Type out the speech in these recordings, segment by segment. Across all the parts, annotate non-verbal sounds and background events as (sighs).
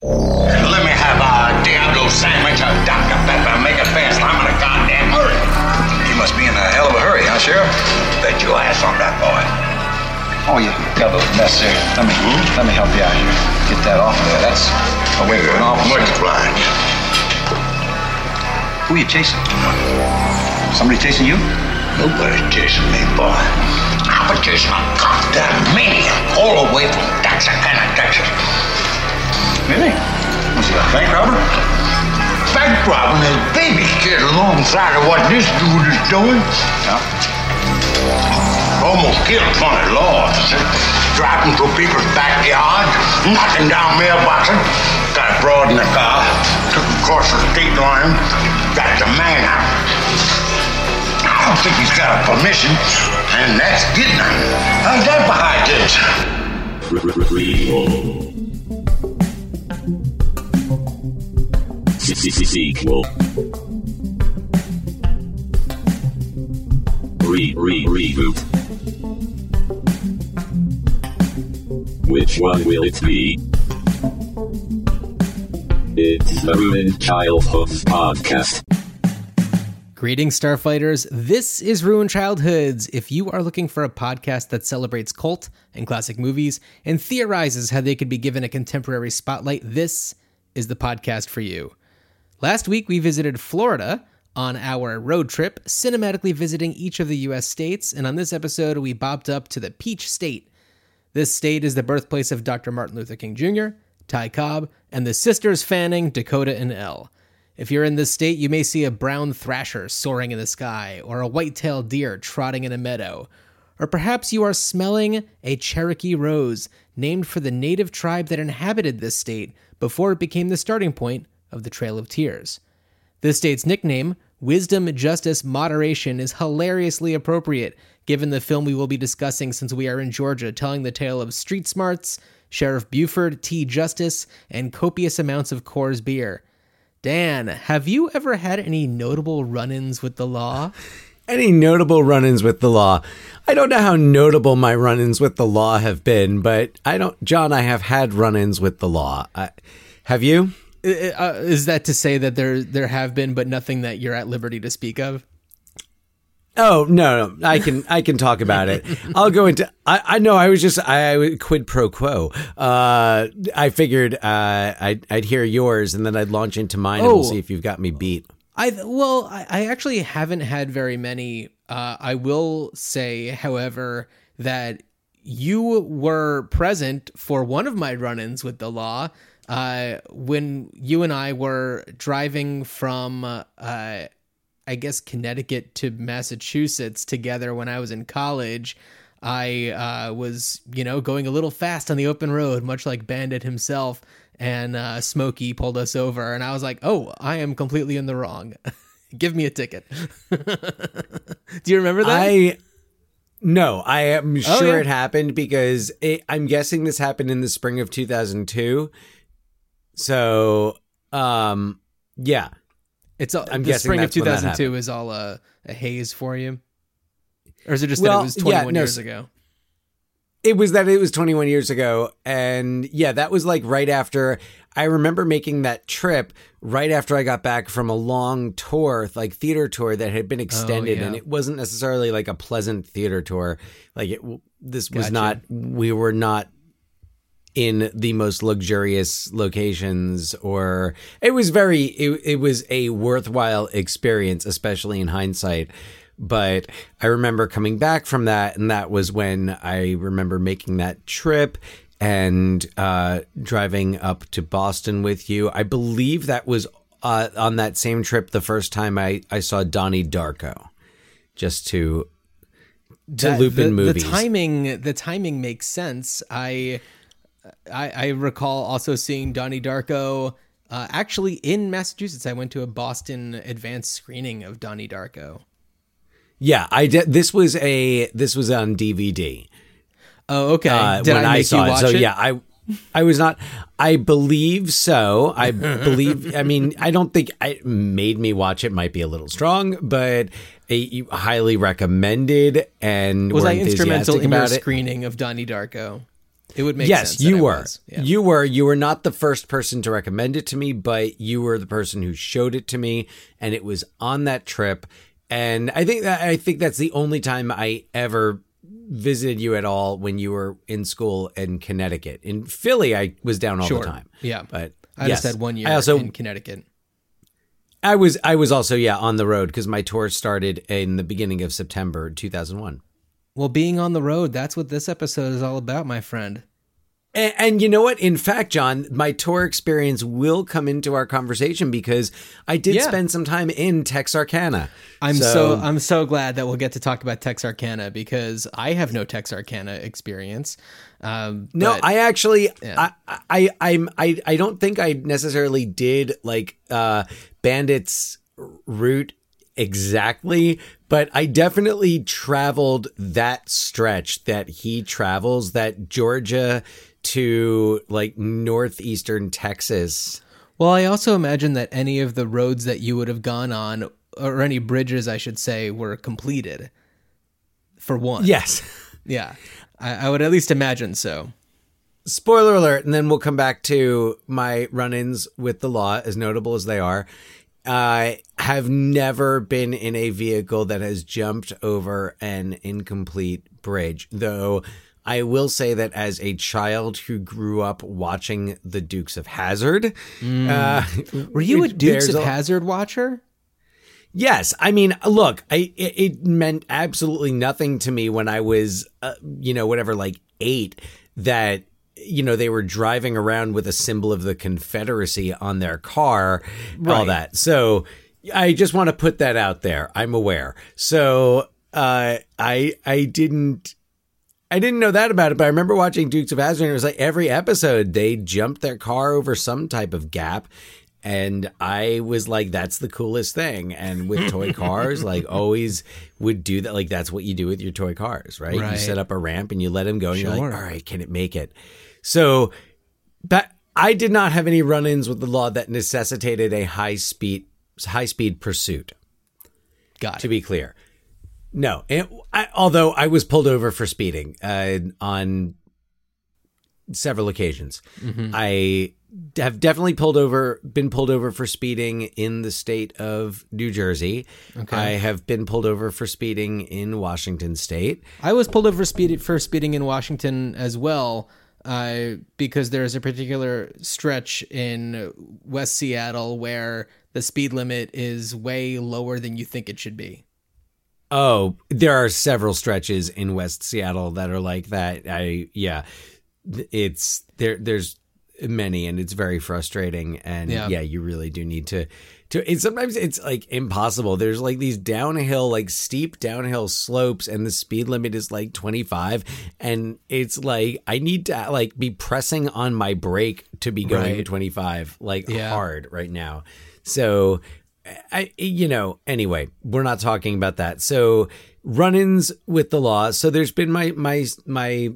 Let me have a Diablo sandwich, a Dr. Pepper, make it fast. I'm in a goddamn hurry. He must be in a hell of a hurry, huh, Sheriff? Bet your ass on that boy. Oh, you got those necessary. Let me, let me help you out here. Get that off of there. That's away from an officer. Obliged. Who are you chasing? Somebody chasing you? Nobody's chasing me, boy. I was chasing a goddamn maniac all the way from Texarkana, Texas. Really? Was he a bank robber? Bank robbing his baby kid alongside of what this dude is doing. Yeah. Almost killed 20 law officers. Driving through people's backyards, knocking down mailboxes. Got a broad in the car, took him across the state line, got the man out. I don't think he's got a permission, and that's him. How's that behind this? Sequel. Re re reboot. Which one will it be? It's the Ruined Childhood podcast. Greetings, Starfighters. This is Ruined Childhoods. If you are looking for a podcast that celebrates cult and classic movies and theorizes how they could be given a contemporary spotlight, this is the podcast for you. Last week, we visited Florida on our road trip, cinematically visiting each of the U.S. states, and on this episode, we bopped up to the Peach State. This state is the birthplace of Dr. Martin Luther King Jr., Ty Cobb, and the sisters Fanning, Dakota, and Elle. If you're in this state, you may see a brown thrasher soaring in the sky, or a white-tailed deer trotting in a meadow. Or perhaps you are smelling a Cherokee rose, named for the native tribe that inhabited this state before it became the starting point of the Trail of Tears. This state's nickname, Wisdom, Justice, Moderation, is hilariously appropriate given the film we will be discussing since we are in Georgia, telling the tale of street smarts, Sheriff Buford, T. Justice, and copious amounts of Coors beer. Dan, have you ever had any notable run ins with the law? (laughs) Any notable run ins with the law? I don't know how notable my run ins with the law have been, but I don't, John, I have had run ins with the law. I, have you? Uh, is that to say that there there have been, but nothing that you're at liberty to speak of? Oh no, no, I can I can talk about it. (laughs) I'll go into. I, I know I was just I quid pro quo. Uh, I figured uh, I'd, I'd hear yours and then I'd launch into mine and Oh. we'll see if you've got me beat. I well, I, I actually haven't had very many. Uh, I will say, however, that you were present for one of my run-ins with the law uh, when you and I were driving from, uh, I guess, Connecticut to Massachusetts together when I was in college. I uh, was, you know, going a little fast on the open road, much like Bandit himself, and uh, Smokey pulled us over, and I was like, "Oh, I am completely in the wrong. (laughs) Give me a ticket." (laughs) Do you remember that? I no, I am Oh, sure yeah. it happened because it, I'm guessing this happened in the spring of 2002. So, um, yeah, it's all, I'm the guessing spring of that's when that 2002 is all a, a haze for you, or is it just Well, that it was yeah, 21 no, years ago? it was that it was 21 years ago, and yeah, that was like right after. I remember making that trip right after I got back from a long tour, like theater tour that had been extended, Oh, yeah. and it wasn't necessarily like a pleasant theater tour. Like it, this was Gotcha. not. We were not in the most luxurious locations or it was very it, it was a worthwhile experience especially in hindsight. But i remember coming back from that and that was when i remember making that trip and uh driving up to boston with you. I believe that was uh on that same trip the first time i i saw donnie darko just to to That- loop the, in movies. The timing, the timing makes sense. I, I, I recall also seeing Donnie Darko. Uh, actually, in Massachusetts, I went to a Boston advanced screening of Donnie Darko. yeah i did this was a this was on dvd Oh, okay. uh, Did when I I, saw it. So it? yeah, I I was not. I believe so. I (laughs) believe. I mean, I don't think I made me watch it. Might be a little strong, but a, highly recommended. And Was I instrumental in your it. screening of Donnie Darko? It would make yes, you were. Yeah. You were. You were not the first person to recommend it to me, but you were the person who showed it to me, and it was on that trip. And I think that I think that's the only time I ever visited you at all when you were in school in Connecticut. In Philly, I was down all Sure. the time. Yeah. but I yes. just had one year I also in Connecticut. I was I was also yeah on the road because my tour started in the beginning of September 2001. Well, being on the road, that's what this episode is all about, my friend. And, and you know what? In fact, John, my tour experience will come into our conversation because I did Yeah. spend some time in Texarkana. I'm so, I'm so glad that we'll get to talk about Texarkana because I have no Texarkana experience. Um, no, but- I actually, Yeah. I, I, I'm, I, I don't think I necessarily did like uh, Bandit's route exactly, but I definitely traveled that stretch that he travels, that Georgia to like northeastern Texas. Well, I also imagine that any of the roads that you would have gone on, or any bridges, I should say, were completed. For one, Yes. (laughs) yeah, I, I would at least imagine so. spoiler alert, and then we'll come back to my run ins with the law, as notable as they are. I have never been in a vehicle that has jumped over an incomplete bridge, though. I will say that as a child who grew up watching the Dukes of Hazzard, uh, Were you a (laughs) Dukes of a- Hazzard watcher? Yes, I mean, look, I it, it meant absolutely nothing to me when I was, uh, you know, whatever, like eight, that you know they were driving around with a symbol of the Confederacy on their car, all that. So I just want to put that out there. I'm aware. So uh, I I didn't. I didn't know that about it, but I remember watching Dukes of Hazzard. And it was like every episode they jumped their car over some type of gap, and I was like, "That's the coolest thing." And with toy (laughs) cars, like always would do that. Like that's what you do with your toy cars, right? Right. You set up a ramp and you let them go. And you're like, "All right, can it make it?" So that I did not have any run-ins with the law that necessitated a high speed high speed pursuit Got to it. be clear. No, it, I, although I was pulled over for speeding uh, on several occasions. Mm-hmm. I have definitely pulled over, been pulled over for speeding in the state of New Jersey. Okay. I have been pulled over for speeding in Washington State. I was pulled over speed for speeding in Washington as well, uh, because there is a particular stretch in West Seattle where the speed limit is way lower than you think it should be. Oh, there are several stretches in West Seattle that are like that. I yeah, it's there. There's many, and it's very frustrating. And Yeah. yeah, you really do need to. To it's sometimes it's like impossible. There's like these downhill, like steep downhill slopes, and the speed limit is like 25, and it's like I need to like be pressing on my brake to be going Right. 25 like Yeah. hard right now. So I, you know, anyway, we're not talking about that. So run-ins with the law. So there's been my my my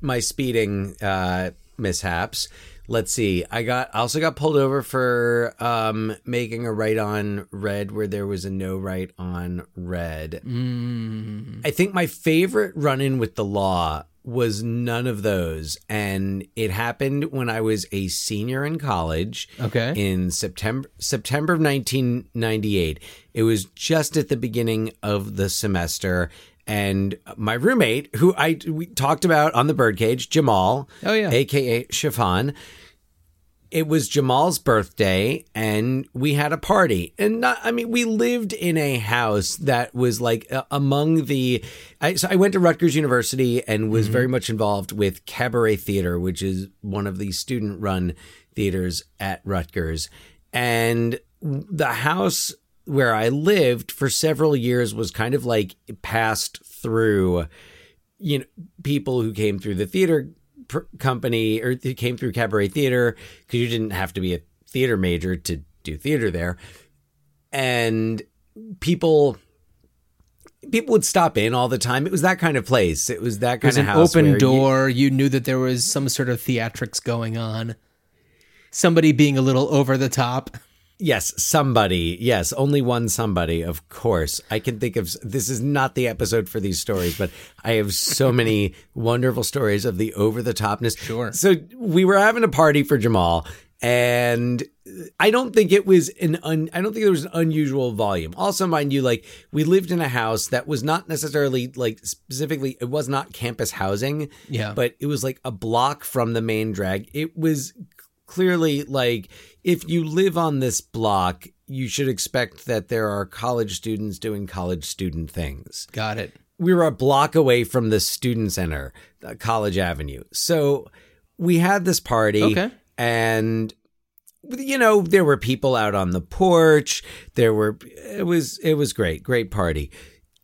my speeding uh, mishaps. Let's see. I got I also got pulled over for um, making a right on red where there was a no right on red. I think my favorite run-in with the law was none of those, and it happened when I was a senior in college Okay. in September September of 1998. It was just at the beginning of the semester and my roommate who I we talked about on the birdcage, Jamal, Oh, yeah. aka Chiffon. It was Jamal's birthday and we had a party. And not, I mean, we lived in a house that was like uh, among the. I, so I went to Rutgers University and was very much involved with Cabaret Theater, which is one of the student run theaters at Rutgers. And the house where I lived for several years was kind of like passed through you know people who came through the theater pr- company or who came through cabaret theater because you didn't have to be a theater major to do theater there and people people would stop in all the time it was that kind of place it was that was kind an of house open you- door. You, knew that there was some sort of theatrics going on. Somebody being a little over the top. Yes, somebody. Yes, only one somebody, of course. I can think of this is not the episode for these stories, but I have so (laughs) many wonderful stories of the over the topness. Sure. So we were having a party for Jamal and I don't think it was an un, I don't think there was an unusual volume. Also, mind you, like we lived in a house that was not necessarily like specifically it was not campus housing. Yeah. But it was like a block from the main drag. It was clearly like if you live on this block, you should expect that there are college students doing college student things. Got it. We were a block away from the student center, uh, College Avenue. So we had this party Okay. and you know there were people out on the porch there were it was it was great great party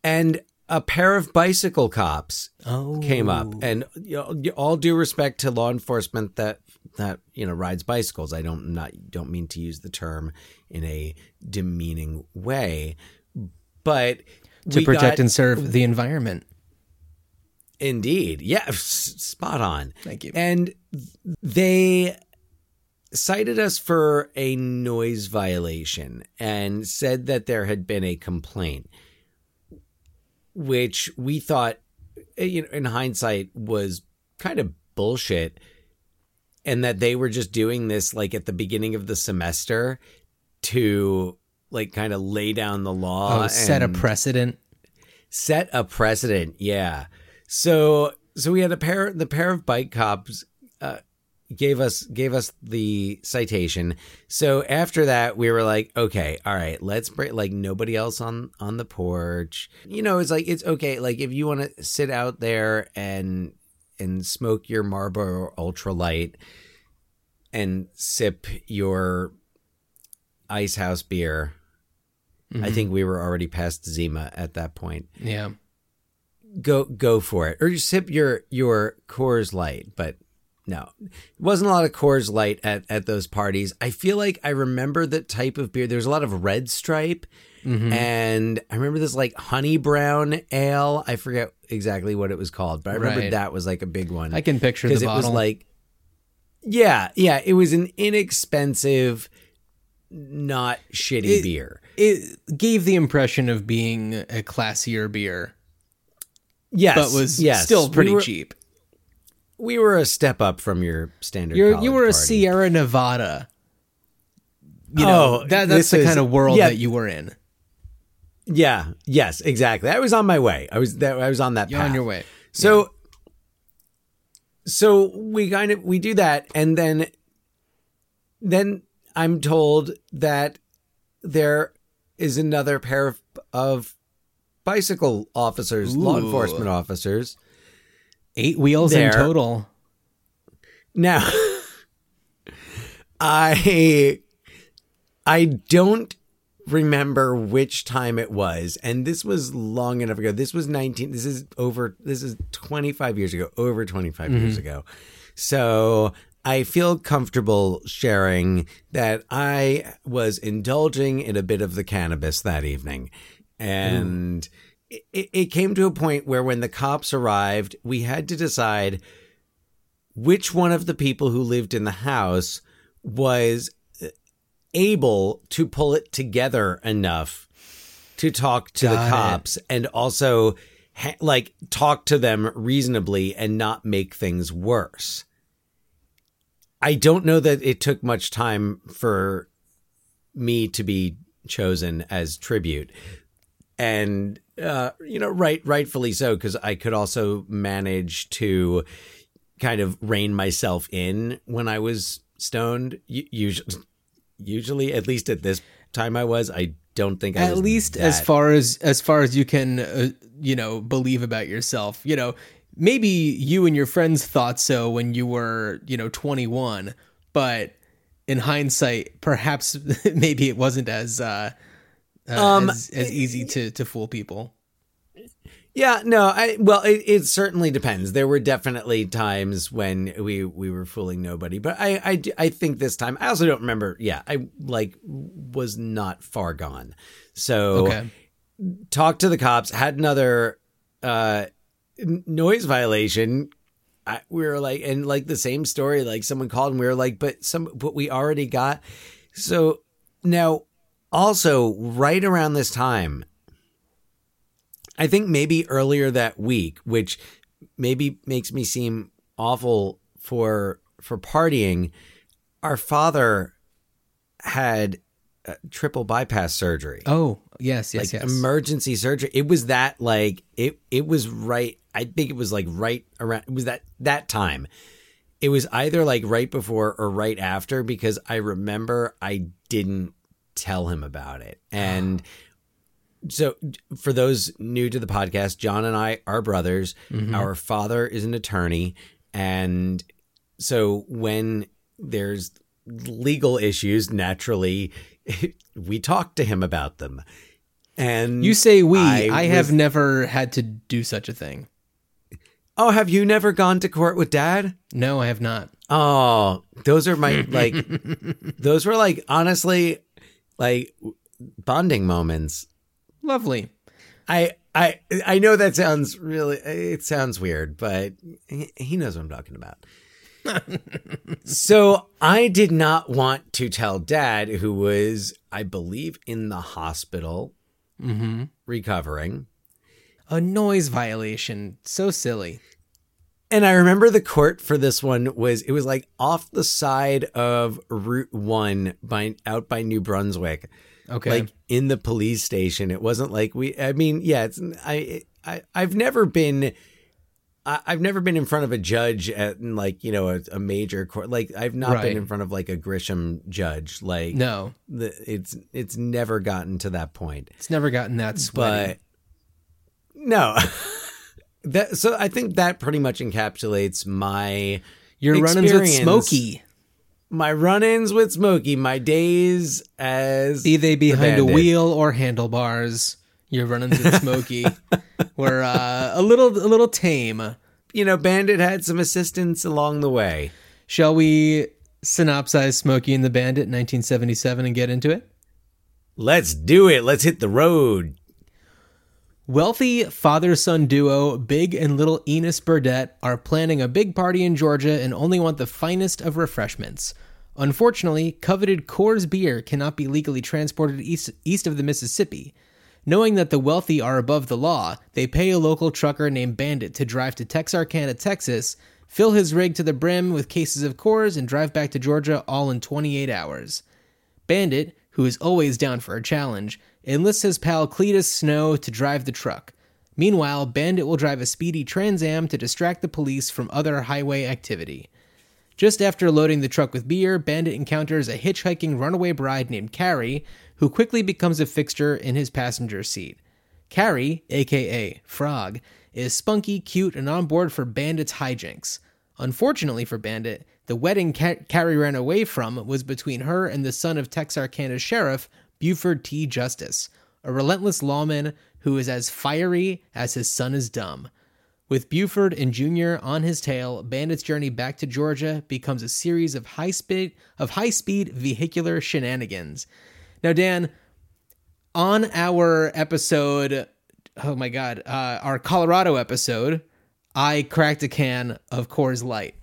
and a pair of bicycle cops Oh. came up and you know, all due respect to law enforcement that that you know rides bicycles i don't not don't mean to use the term in a demeaning way but To protect got- and serve the environment. Indeed. Yeah, s- spot on. Thank you. And they cited us for a noise violation and said that there had been a complaint, which we thought, eh, you know, in hindsight, was kind of bullshit. And that they were just doing this like at the beginning of the semester to like kind of lay down the law Oh, set a precedent. set a precedent. Yeah. So so we had a pair the pair of bike cops uh, gave us gave us the citation. So after that we were like, okay, all right, let's break like nobody else on on the porch. You know, it's like it's okay like if you want to sit out there and and smoke your Marlboro Ultralight and sip your Icehouse beer. I mm-hmm. think we were already past Zima at that point. Yeah. go go for it. Or you sip your your Coors Light but no. It wasn't a lot of Coors Light at at those parties. I feel like I remember the type of beer. There's a lot of red stripe Mm-hmm. and I remember this like honey brown ale I forget exactly what it was called but I remember Right. that was like a big one I can picture the because it was like yeah yeah it was an inexpensive not shitty It- beer it gave the impression of being a classier beer, yes but was yes. still We pretty were- cheap. we were a step up from your standard you were a party. Sierra Nevada. You know, Oh, that, that's the is- kind of world yeah. that you were in. Yeah. Yes. Exactly. I was on my way. I was that. I was on that. You're path. on your way. So. So we kind of we do that, and then. Then I'm told that there is another pair of, of bicycle officers, law enforcement officers. Eight wheels in total. Now, (laughs) I I don't remember which time it was, and this was long enough ago. This was nineteen. This is over. This is twenty five years ago. Over twenty mm-hmm. years ago. So I feel comfortable sharing that I was indulging in a bit of the cannabis that evening, and. It, it came to a point where when the cops arrived, we had to decide which one of the people who lived in the house was able to pull it together enough to talk to the Got it. cops and also ha- like talk to them reasonably and not make things worse. I don't know that it took much time for me to be chosen as tribute. And uh, you know, right, rightfully so, because I could also manage to kind of rein myself in when I was stoned. Usually, usually, at least at this time, I was. I don't think I At was least as far as as far as you can, uh, you know, believe about yourself. You know, maybe you and your friends thought so when you were, you know, 21, but in hindsight, perhaps (laughs) maybe it wasn't as uh, uh, Um, as, as easy to to fool people. Yeah, no, I well, it, it certainly depends. There were definitely times when we we were fooling nobody, but I, I I think this time I also don't remember. Yeah, I like was not far gone. So Okay. talked to the cops, had another uh noise violation. I, we were like, and like the same story, like someone called and we were like, but some, but we already got. So Now, also, right around this time, I think maybe earlier that week, which maybe makes me seem awful for for partying, our father had uh, triple bypass surgery. Oh, yes, yes, like yes. emergency surgery. It was that like it it was right I think it was like right around it was that that time. It was either like right before or right after because I remember I didn't tell him about it. And so for those new to the podcast, John and I are brothers. Mm-hmm. Our father is an attorney and so when there's legal issues, naturally (laughs) we talk to him about them. And you say we. I, I have was- never had to do such a thing. Oh, have you never gone to court with dad? No, I have not. Oh, those are my like (laughs) those were like honestly like bonding moments. Lovely. I I I know that sounds really it sounds weird, but he, he knows what I'm talking about. (laughs) so I did not want to tell dad who was I believe in the hospital mm-hmm. recovering. A noise violation. So silly. And I remember the court for this one was it was like off the side of Route 1 by out by New Brunswick. Okay. Like in the police station. It wasn't like we I mean, yeah, it's I I I've never been I- I've never been in front of a judge at like, you know, a, a major court. Like I've not Right. been in front of like a Grisham judge. Like no, the, it's it's never gotten to that point. it's never gotten that sweaty. But no. (laughs) that so I think that pretty much encapsulates my Your run-ins with. Smokey, my run-ins with Smokey, my days as be they behind a wheel or handlebars, your run-ins with Smokey (laughs) were uh, a little a little tame. you know, Bandit had some assistance along the way. Shall we synopsize Smokey and the Bandit 1977 and get into it? Let's do it. Let's hit the road. Wealthy father son duo Big and Little Enos Burdette are planning a big party in Georgia and only want the finest of refreshments. Unfortunately, coveted Coors beer cannot be legally transported east, east of the Mississippi. Knowing that the wealthy are above the law, they pay a local trucker named Bandit to drive to Texarkana, Texas, fill his rig to the brim with cases of Coors, and drive back to Georgia all in 28 hours. Bandit, who is always down for a challenge, enlists his pal Cletus Snow to drive the truck. Meanwhile, Bandit will drive a speedy Trans Am to distract the police from other highway activity. Just after loading the truck with beer, Bandit encounters a hitchhiking runaway bride named Carrie, who quickly becomes a fixture in his passenger seat. Carrie, aka Frog, is spunky, cute, and on board for Bandit's hijinks. Unfortunately for Bandit, the wedding Ca- Carrie ran away from was between her and the son of Texarkana's sheriff, Buford T. Justice, a relentless lawman who is as fiery as his son is dumb. With Buford and Junior on his tail, Bandit's journey back to Georgia becomes a series of high speed of high speed vehicular shenanigans. Now, Dan, on our episode, oh my god, uh, our Colorado episode, I cracked a can of Coors Light,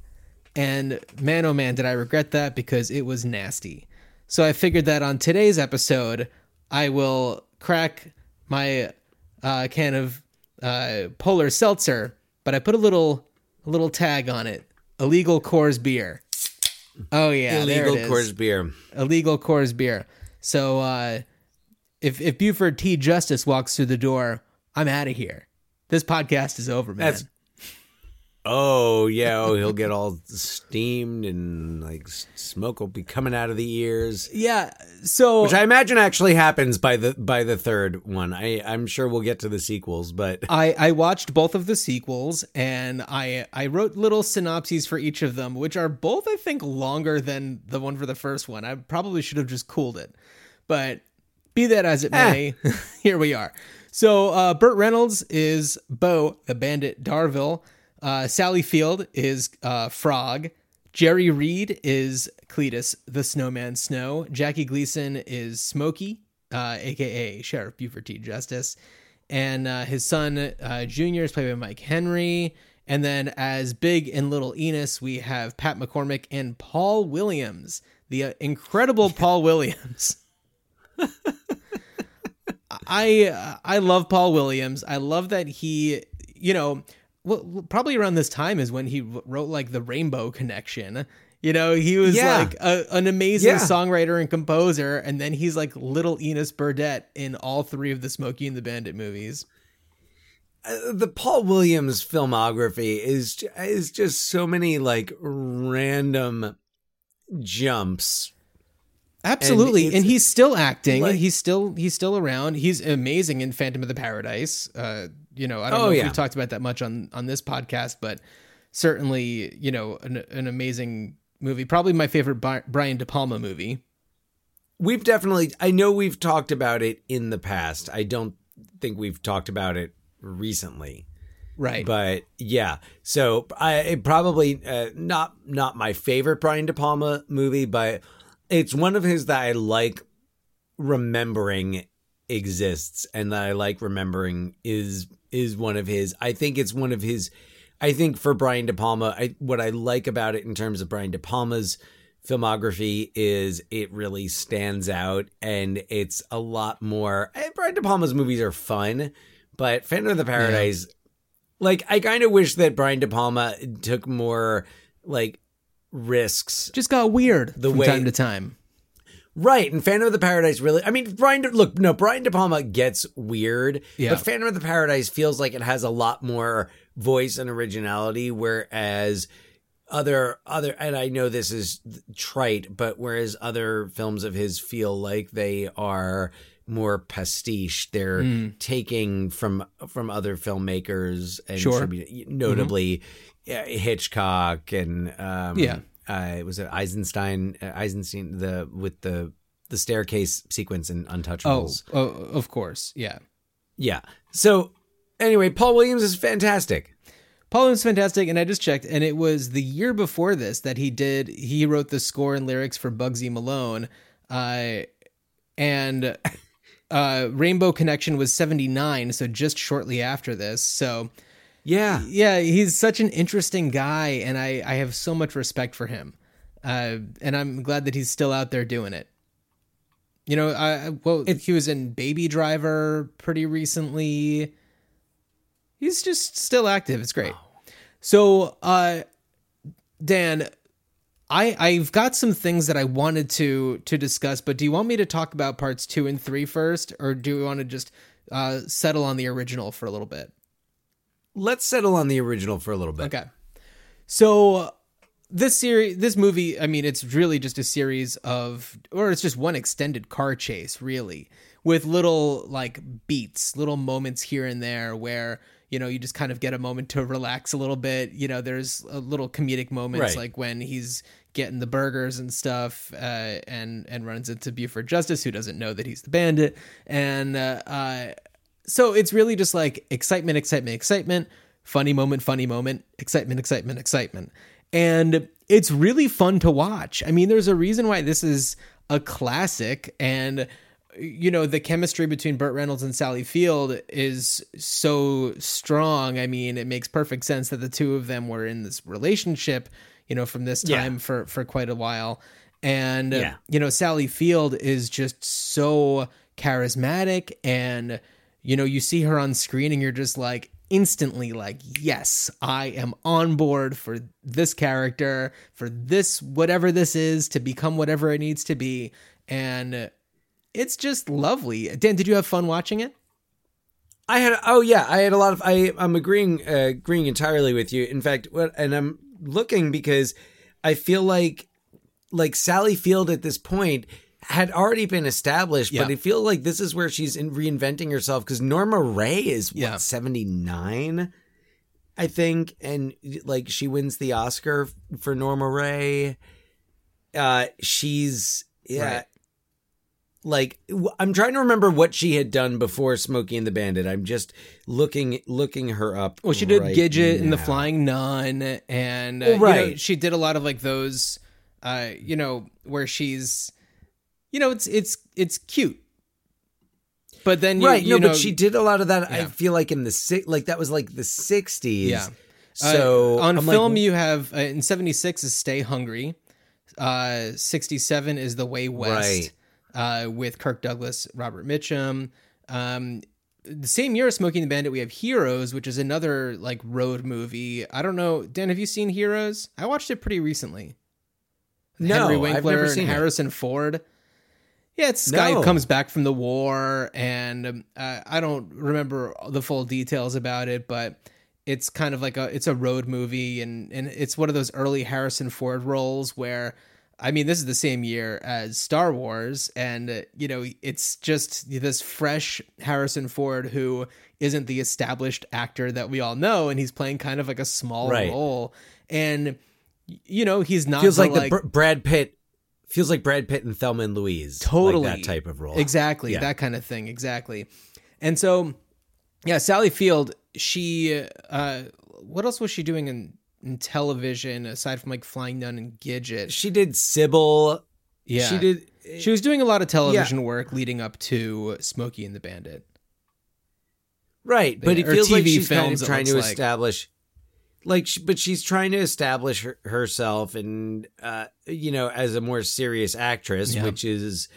and man, oh man, did I regret that because it was nasty. So I figured that on today's episode, I will crack my uh, can of uh, Polar Seltzer, but I put a little a little tag on it: illegal Coors beer. Oh yeah, Illegal Coors beer. illegal Coors beer. So uh, if if Buford T Justice walks through the door, I'm out of here. This podcast is over, man. That's- Oh yeah, oh, he'll get all steamed and like smoke will be coming out of the ears. yeah. So Which I imagine actually happens by the by the third one. I I'm sure we'll get to the sequels, but I, I watched both of the sequels and I I wrote little synopses for each of them, which are both I think longer than the one for the first one. I probably should have just cooled it, but be that as it may, (laughs) here we are. So uh, Burt Reynolds is Bo, the bandit Darville. Uh, Sally Field is uh, Frog. Jerry Reed is Cletus, the Snowman Snow. Jackie Gleason is Smokey, uh, aka Sheriff Buford T. Justice. And uh, his son, uh, Junior, is played by Mike Henry. And then as Big and Little Enos, we have Pat McCormick and Paul Williams, the uh, incredible (laughs) Paul Williams. (laughs) I I love Paul Williams. I love that he, you know, well, probably around this time is when he wrote like the Rainbow Connection. You know, he was Yeah. like a, an amazing Yeah. songwriter and composer, and then he's like little Enos Burdette in all three of the Smokey and the Bandit movies. Uh, the Paul Williams filmography is is just so many like random jumps. Absolutely, and, it's he's still acting. like- he's still he's still around. He's amazing in Phantom of the Paradise. Uh, you know, I don't Oh, know if yeah. we've talked about that much on on this podcast, but certainly, you know, an, an amazing movie. Probably my favorite Bi- Brian De Palma movie. We've definitely I know we've talked about it in the past. I don't think we've talked about it recently. Right. But yeah, so I it probably uh, not not my favorite Brian De Palma movie, but it's one of his that I like remembering exists and that I like remembering is is one of his. I think it's one of his. I think for Brian De Palma, I, what I like about it in terms of Brian De Palma's filmography is it really stands out and it's a lot more. eh, Brian De Palma's movies are fun, but Phantom of the Paradise, like I kind of wish that Brian De Palma took more like risks Just got weird The from way- time to time. Right, and Phantom of the Paradise really. I mean, Brian. De, look, no, Brian De Palma gets weird, Yeah. but Phantom of the Paradise feels like it has a lot more voice and originality, whereas other other. And I know this is trite, but whereas other films of his feel like they are more pastiche. They're Hmm. taking from from other filmmakers and Sure. notably uh, Hitchcock and um, Yeah. Uh, was it Eisenstein? Uh, Eisenstein the with the the staircase sequence in Oh, Untouchables. oh, of course, yeah. Yeah. So anyway, Paul Williams is fantastic. Paul Williams is fantastic, and I just checked, and it was the year before this that he did. He wrote the score and lyrics for Bugsy Malone, uh, and uh, Rainbow Connection was seventy nine, so just shortly after this. So Yeah. yeah, he's such an interesting guy, and I I have so much respect for him, uh, and I'm glad that he's still out there doing it. You know, I well, he was in Baby Driver pretty recently. He's just still active. It's great. So, uh, Dan, I I've got some things that I wanted to to discuss, but do you want me to talk about parts two and three first, or do we want to just uh, settle on the original for a little bit? Let's settle on the original for a little bit. Okay. So this series, this movie, I mean, it's really just a series of, or it's just one extended car chase, really, with little like beats, little moments here and there where you know you just kind of get a moment to relax a little bit. You know, there's a little comedic moments Right. like when he's getting the burgers and stuff, uh, and and runs into Buford Justice, who doesn't know that he's the bandit, and uh, uh, so it's really just like excitement, excitement, excitement, funny moment, funny moment, excitement, excitement, excitement. And it's really fun to watch. I mean, there's a reason why this is a classic and you know, the chemistry between Burt Reynolds and Sally Field is so strong. I mean, it makes perfect sense that the two of them were in this relationship, you know, from this Yeah. time for for quite a while. And Yeah. you know, Sally Field is just so charismatic and you know, you see her on screen and you're just like instantly like, yes, I am on board for this character, for this whatever this is to become whatever it needs to be. And it's just lovely. Dan, did you have fun watching it? I had oh yeah, I had a lot of I I'm agreeing uh, agreeing entirely with you. In fact, what and I'm looking because I feel like like Sally Field at this point had already been established, but Yeah. I feel like this is where she's in reinventing herself because Norma Rae is Yeah. what 79 I think and like she wins the Oscar for Norma Rae. Uh she's yeah Right. like I'm trying to remember what she had done before Smokey and the Bandit. I'm just looking looking her up. Well, she did right Gidget and the. Flying Nun, and uh, Well, you know, right. she did a lot of like those, uh, you know, where she's, you know, it's it's it's cute. But then you, right? you no, know, but she did a lot of that. I feel like in the six, like that was like the '60s. Yeah. So Uh, on I'm like, film, you have uh, in '76 is Stay Hungry, uh, '67 is The Way West, Right. uh, with Kirk Douglas, Robert Mitchum. Um, the same year as Smoking the Bandit, we have Heroes, which is another like road movie. I don't know, Dan, have you seen Heroes? I watched it pretty recently. No, Henry I've Winkler never and seen it. Harrison Ford. Yeah, it's this guy No. comes back from the war, and um, uh, I don't remember the full details about it, but it's kind of like a it's a road movie, and and it's one of those early Harrison Ford roles where. I mean, this is the same year as Star Wars, and uh, you know, it's just this fresh Harrison Ford who isn't the established actor that we all know, and he's playing kind of like a small Right. role, and you know, he's not feels the, like, the Br- Brad Pitt feels like Brad Pitt and Thelma and Louise. totally like that type of role. exactly Yeah. that kind of thing exactly and so yeah sally field she uh what else was she doing in in television aside from like flying nun and gidget She did Sybil. yeah She did. she was doing a lot of television work leading up to smokey and the bandit Right, but it Or feels like TV she's kind of trying to like. establish, like, sh- but she's trying to establish her, herself and, uh, you know, as a more serious actress, Yeah. which is,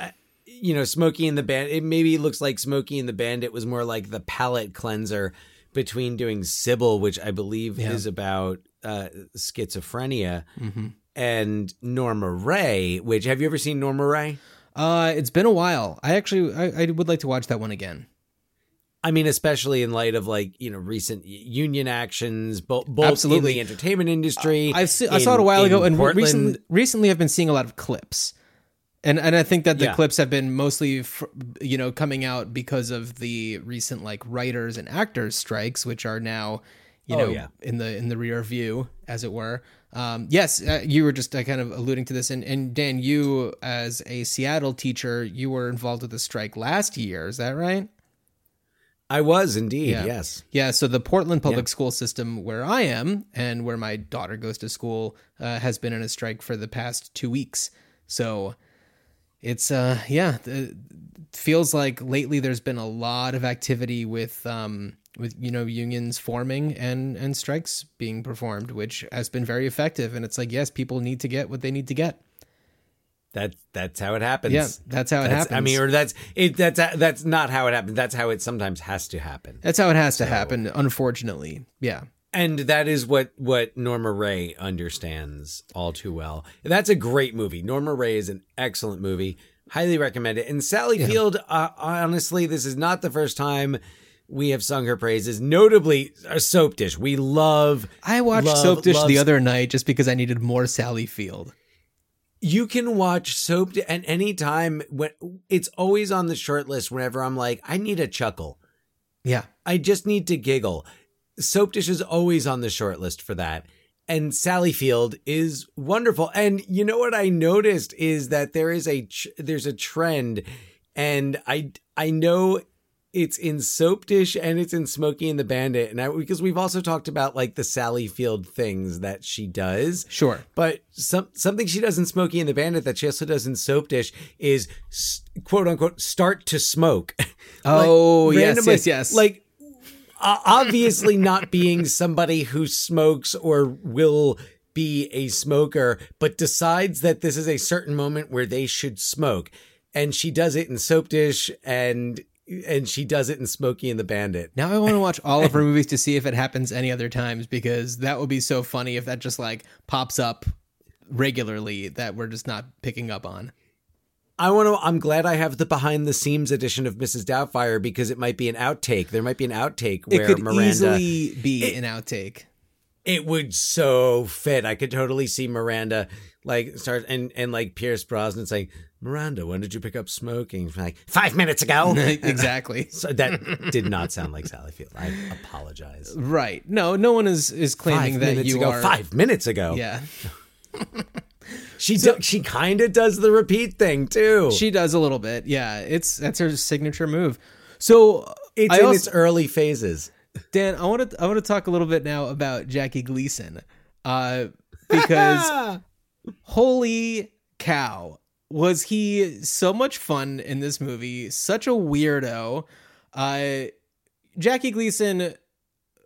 uh, you know, Smokey and the Band. It maybe looks like Smokey and the Bandit was more like the palate cleanser between doing Sybil, which I believe Yeah. is about uh, schizophrenia, mm-hmm. and Norma Rae. Which have you ever seen Norma Rae? uh it's been a while i actually I, I would like to watch that one again I mean, especially in light of like you know recent union actions, both both Absolutely. in the entertainment industry. I've se- I saw it a while ago, and Portland. recently, recently I've been seeing a lot of clips, and and I think that the Yeah. clips have been mostly, fr- you know, coming out because of the recent like writers and actors strikes, which are now, you Oh, know, yeah. in the in the rear view, as it were. Um, yes, uh, you were just uh, kind of alluding to this, and and Dan, you as a Seattle teacher, you were involved with the strike last year. Is that right? I was indeed, Yeah. yes. Yeah, so the Portland public school system where I am and where my daughter goes to school uh, has been in a strike for the past two weeks. So it's uh yeah, it feels like lately there's been a lot of activity with um with you know unions forming and and strikes being performed, which has been very effective. And it's like yes, people need to get what they need to get. That that's how it happens. Yeah, that's how it That's- happens. I mean, or that's it. That's that's not how it happens. That's how it sometimes has to happen. That's how it has to happen. Unfortunately, yeah. And that is what what Norma Rae understands all too well. That's a great movie. Norma Rae is an excellent movie. Highly recommend it. And Sally Field, uh, honestly, this is not the first time we have sung her praises. Notably, a soap dish. We love. I watched love, Soap Dish love the other night just because I needed more Sally Field. You can watch soap at any time when it's always on the short list whenever i'm like i need a chuckle. Yeah. i just need to giggle. Soap dish is always on the short list for that. And sally field is wonderful. And you know what i noticed is that there is a there's a trend and i i know it's in soap dish and it's in smokey and the bandit and I, because we've also talked about like the sally field things that she does Sure. but some something she does in Smokey and the Bandit that she also does in Soap Dish is quote unquote start to smoke. (laughs) Oh, yes, randomly- yes, yes. Like uh, obviously not being somebody who smokes or will be a smoker, but decides that this is a certain moment where they should smoke, and she does it in Soap Dish and and she does it in Smokey and the Bandit. Now I want to watch all of her (laughs) movies to see if it happens any other times because that would be so funny if that just like pops up regularly that we're just not picking up on. I want to. I'm glad I have the behind the scenes edition of Mrs. Doubtfire because it might be an outtake. There might be an outtake It where could Miranda. easily be an outtake. It would so fit. I could totally see Miranda like start and and like Pierce Brosnan saying, "Miranda, when did you pick up smoking?" Like five minutes ago. (laughs) (laughs) exactly. (laughs) so that did not sound like Sally Field. I apologize. Right. No, no one is is claiming Five that you ago. are Five minutes ago. Yeah. She do, she kind of does the repeat thing too. She does a little bit. Yeah. It's that's her signature move. So it's I in also- its early phases. Dan, I want to I want to talk a little bit now about Jackie Gleason, uh, because (laughs) holy cow, was he so much fun in this movie? Such a weirdo. Uh, Jackie Gleason,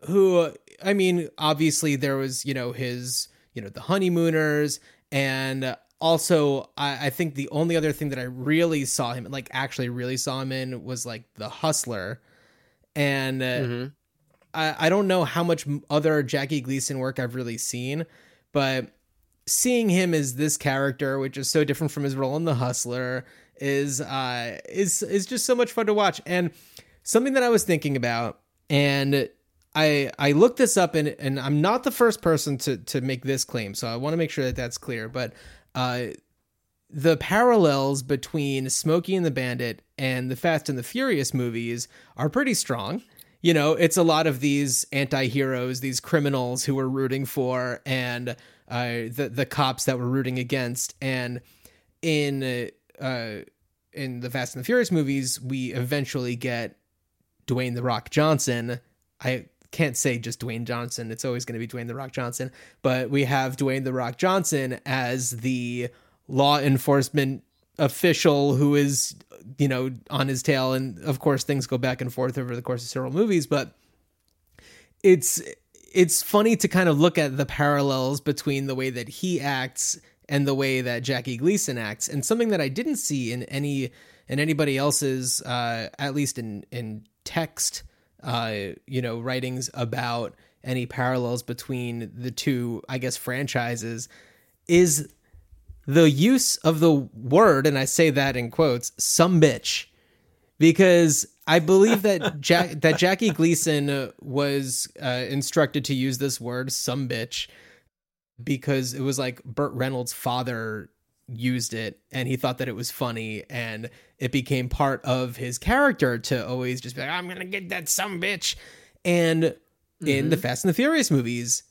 who I mean, obviously there was you know his you know the honeymooners, and also, I, I think the only other thing that I really saw him, like actually really saw him in, was like The Hustler, and uh, I, I don't know how much other Jackie Gleason work I've really seen, but seeing him as this character, which is so different from his role in The Hustler, is uh is is just so much fun to watch. And something that I was thinking about, and I I looked this up, and and I'm not the first person to to make this claim, so I want to make sure that that's clear. But uh, the parallels between Smokey and the Bandit and the Fast and the Furious movies are pretty strong. You know, it's a lot of these anti-heroes, these criminals who we're rooting for, and uh, the the cops that we're rooting against. And in uh, in the Fast and the Furious movies, we eventually get Dwayne the Rock Johnson. I can't say just Dwayne Johnson. It's always going to be Dwayne the Rock Johnson, but we have Dwayne the Rock Johnson as the law enforcement official who is, you know, on his tail. And of course, things go back and forth over the course of several movies, but it's it's funny to kind of look at the parallels between the way that he acts and the way that Jackie Gleason acts, and something that I didn't see in any in anybody else's, uh, at least in in text, uh, you know, writings about any parallels between the two, I guess, franchises, is the use of the word, and I say that in quotes, "some bitch," because I believe that (laughs) Jack that Jackie Gleason uh, was uh, instructed to use this word, "some bitch," because it was like Burt Reynolds' father used it and he thought that it was funny and it became part of his character to always just be like, I'm gonna get that some bitch. And in the Fast and the Furious movies,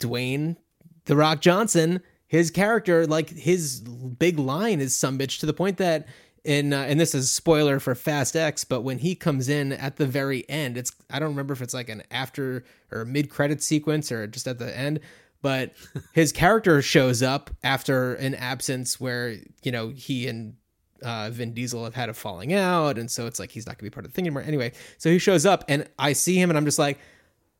Dwayne The Rock Johnson, his character, like his big line is some bitch to the point that in uh, and this is spoiler for Fast X, but when he comes in at the very end, it's I don't remember if it's like an after or mid credit sequence or just at the end, but (laughs) his character shows up after an absence where you know he and uh, Vin Diesel have had a falling out, and so it's like he's not gonna be part of the thing anymore. Anyway, so he shows up, and I see him, and I'm just like,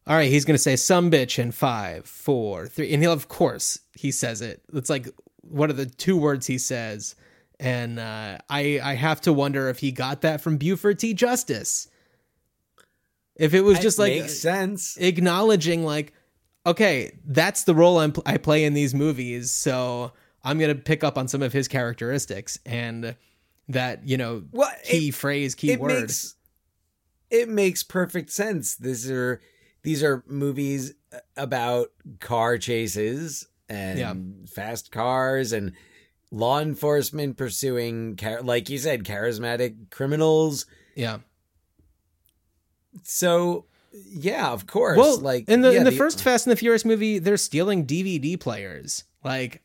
all right, he's gonna say some bitch in five, four, three, and he'll of course he says it. It's like one of the two words he says, and uh, I I have to wonder if he got that from Buford T. Justice. If it was just like makes sense. acknowledging like okay that's the role I'm, i play in these movies so i'm gonna pick up on some of his characteristics and that you know Well, key it- phrase key it word makes it makes perfect sense. These are these are movies about car chases and Yeah. fast cars and law enforcement pursuing, like you said, charismatic criminals. yeah So yeah, of course. well like in the yeah, in the, first fast and the furious movie they're stealing dvd players like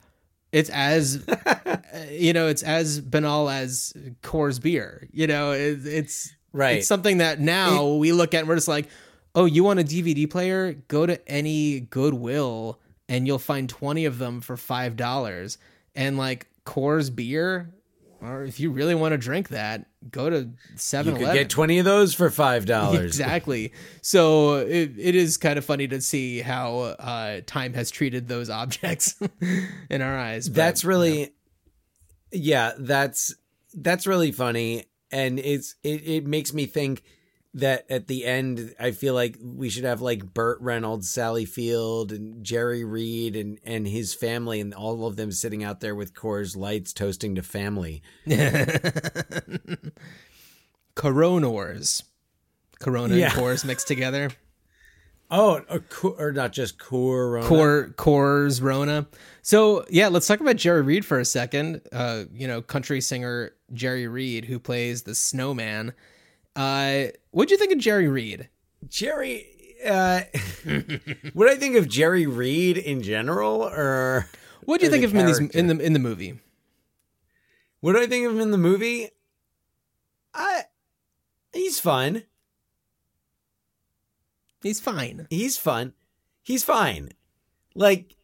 it's as uh, (laughs) you know it's as banal as Coors beer you know it, it's Right. it's something that now we look at and we're just like oh you want a dvd player go to any goodwill and you'll find 20 of them for five dollars and like Coors beer or if you really want to drink that go to you 7-eleven could get twenty of those for five (laughs) dollars. Exactly. So it, it is kind of funny to see how uh, time has treated those objects (laughs) in our eyes. but- that's really yeah that's that's really funny and it's it, it makes me think that at the end i feel like we should have like burt reynolds sally field and jerry reed and and his family and all of them sitting out there with coors lights toasting to family Coronors. (laughs) Corona Yeah. and Coors mixed together. oh or, Co- or not just corona Cor Coors Rona. So yeah, let's talk about Jerry Reed for a second. Uh, you know, country singer Jerry Reed, who plays the Snowman. Uh, what'd you think of Jerry Reed? jerry uh (laughs) what do i think of jerry reed in general or What do you think of him in these in the in the movie? What do I think of him in the movie? I he's fun. He's fine. He's fun. He's fine. Like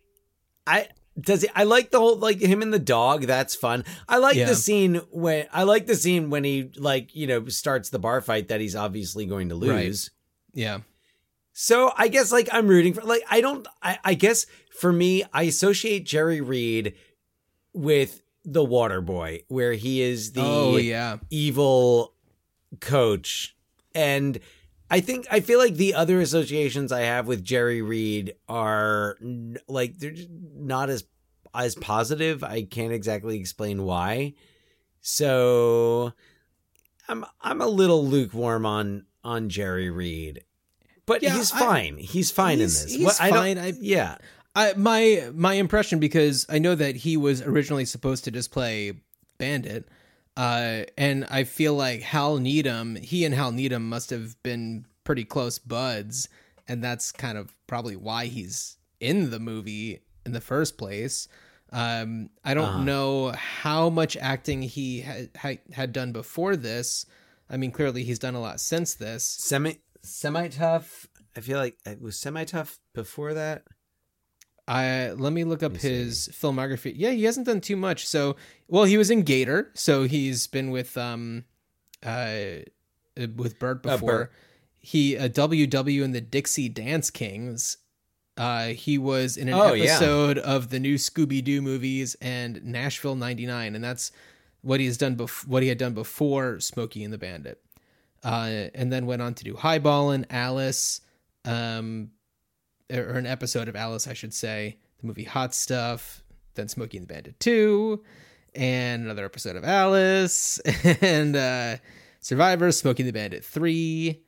I does he, I like the whole like him and the dog. That's fun. I like Yeah. the scene when I like the scene when he like you know starts the bar fight that he's obviously going to Right. lose. Yeah. So I guess like I'm rooting for like I don't I, I guess for me I associate Jerry Reed with the Water Boy, where he is the Oh, yeah. evil coach, and I think I feel like the other associations I have with Jerry Reed are like they're just not as as positive. I can't exactly explain why. So I'm I'm a little lukewarm on on Jerry Reed. But Yeah, he's I- fine. he's fine He's- in this. he's I fine. I- yeah. I, my my impression because I know that he was originally supposed to just play Bandit, uh, and I feel like Hal Needham, he and Hal Needham must have been pretty close buds, and that's kind of probably why he's in the movie in the first place. Um, I don't Uh-huh. know how much acting he had had, had done before this. I mean, clearly he's done a lot since this. Semi semi tough. I feel like it was semi tough before that. I let me look up me his filmography. Yeah, he hasn't done too much. So, well, he was in Gator, so he's been with um, uh, uh, with Burt Uh, before. He a WW in the Dixie Dance Kings. Uh, he was in an Oh, yeah. episode of the new Scooby Doo movies and Nashville '99, and that's what he has done. Bef- what he had done before Smokey and the Bandit, uh, and then went on to do Highballin', Alice, um, or an episode of Alice, I should say, the movie Hot Stuff, then Smokey and the Bandit 2, and another episode of Alice, (laughs) and uh, Survivor, Smokey and the Bandit 3.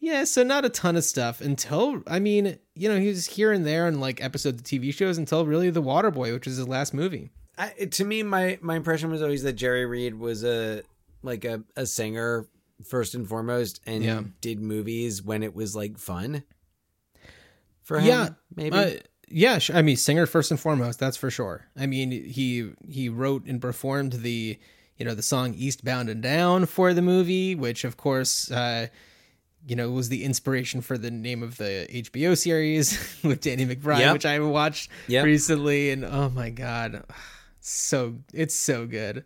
Yeah, so not a ton of stuff until, I mean, you know, he was here and there in like episodes of TV shows until really The Waterboy, which was his last movie. I, to me, my my impression was always that Jerry Reed was a like a, a singer first and foremost, and Yeah. did movies when it was like fun. For him, yeah, maybe. Uh, yeah, I mean, singer first and foremost, that's for sure. I mean, he he wrote and performed the you know the song "Eastbound and Down" for the movie, which of course. Uh, you know, was the inspiration for the name of the HBO series (laughs) with Danny McBride, Yep. which I watched Yep. recently, and oh my god, (sighs) so it's so good,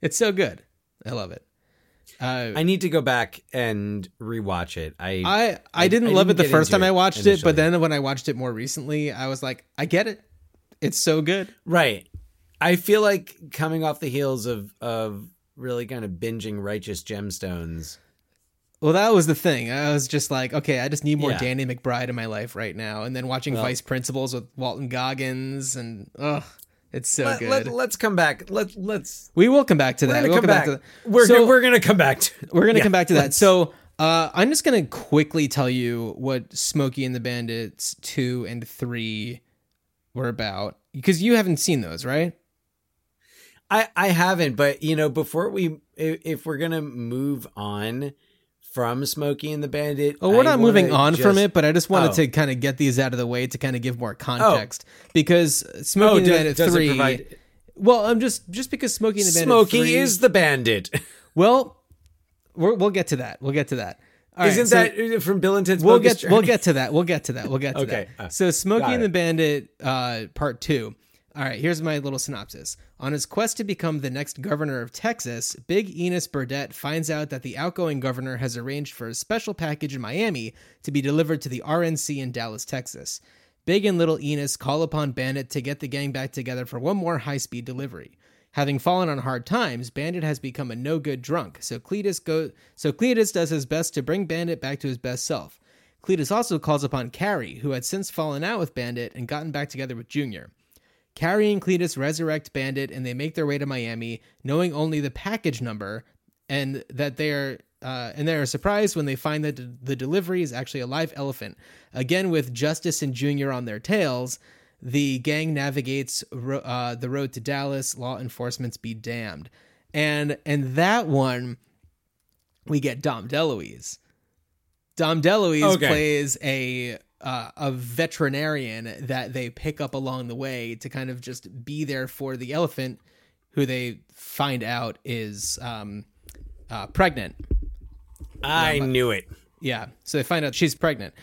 it's so good, I love it. Uh, I need to go back and rewatch it. I I I didn't I love didn't it the first time I watched it, but then when I watched it more recently, I was like, I get it. It's so good. right. I feel like coming off the heels of of really kind of binging Righteous Gemstones. Well, that was the thing. I was just like, okay, I just need more Yeah. Danny McBride in my life right now. And then watching Well- Vice Principals with Walton Goggins, and ugh, it's so Let, good. let, us come back. Let let's we will come back to that. We'll come back. to that. We're So- gonna, we're gonna come back to We're gonna Yeah, come back to that. So uh, I'm just gonna quickly tell you what Smokey and the Bandits two and three were about because you haven't seen those, right? I I haven't, but you know, before we if, if we're gonna move on from Smokey and the Bandit, Well, we're not moving on from it, but I just wanted Oh. to kind of get these out of the way to kind of give more context because Smokey Oh, and the Bandit three. provide- Well, I'm just just because Smokey and the Bandit Smokey 3 is the bandit. (laughs) well. We're, we'll get to that. We'll get to that. All right, so that uh, from Bill and Ted's we'll get we'll get to that. We'll get to that. We'll get to Okay, that. uh, so Smokey and the. Bandit, uh, part two. All right, here's my little synopsis. On his quest to become the next governor of Texas, Big Enos Burdette finds out that the outgoing governor has arranged for a special package in Miami to be delivered to the RNC in Dallas, Texas. Big and Little Enos call upon Bandit to get the gang back together for one more high speed delivery. Having fallen on hard times, Bandit has become a no good drunk, so Cletus go so Cletus does his best to bring Bandit back to his best self. Cletus also calls upon Carrie, who had since fallen out with Bandit and gotten back together with Junior. Carrie and Cletus resurrect Bandit and they make their way to Miami, knowing only the package number, and that they are uh, and they are surprised when they find that the delivery is actually a live elephant. Again, with Justice and Junior on their tails, the gang navigates ro- uh, the road to Dallas. Law enforcement's be damned, and and that one we get Dom DeLuise. Dom DeLuise Okay. plays a uh, a veterinarian that they pick up along the way to kind of just be there for the elephant, who they find out is um, uh, pregnant. I knew it. Yeah, so they find out she's pregnant,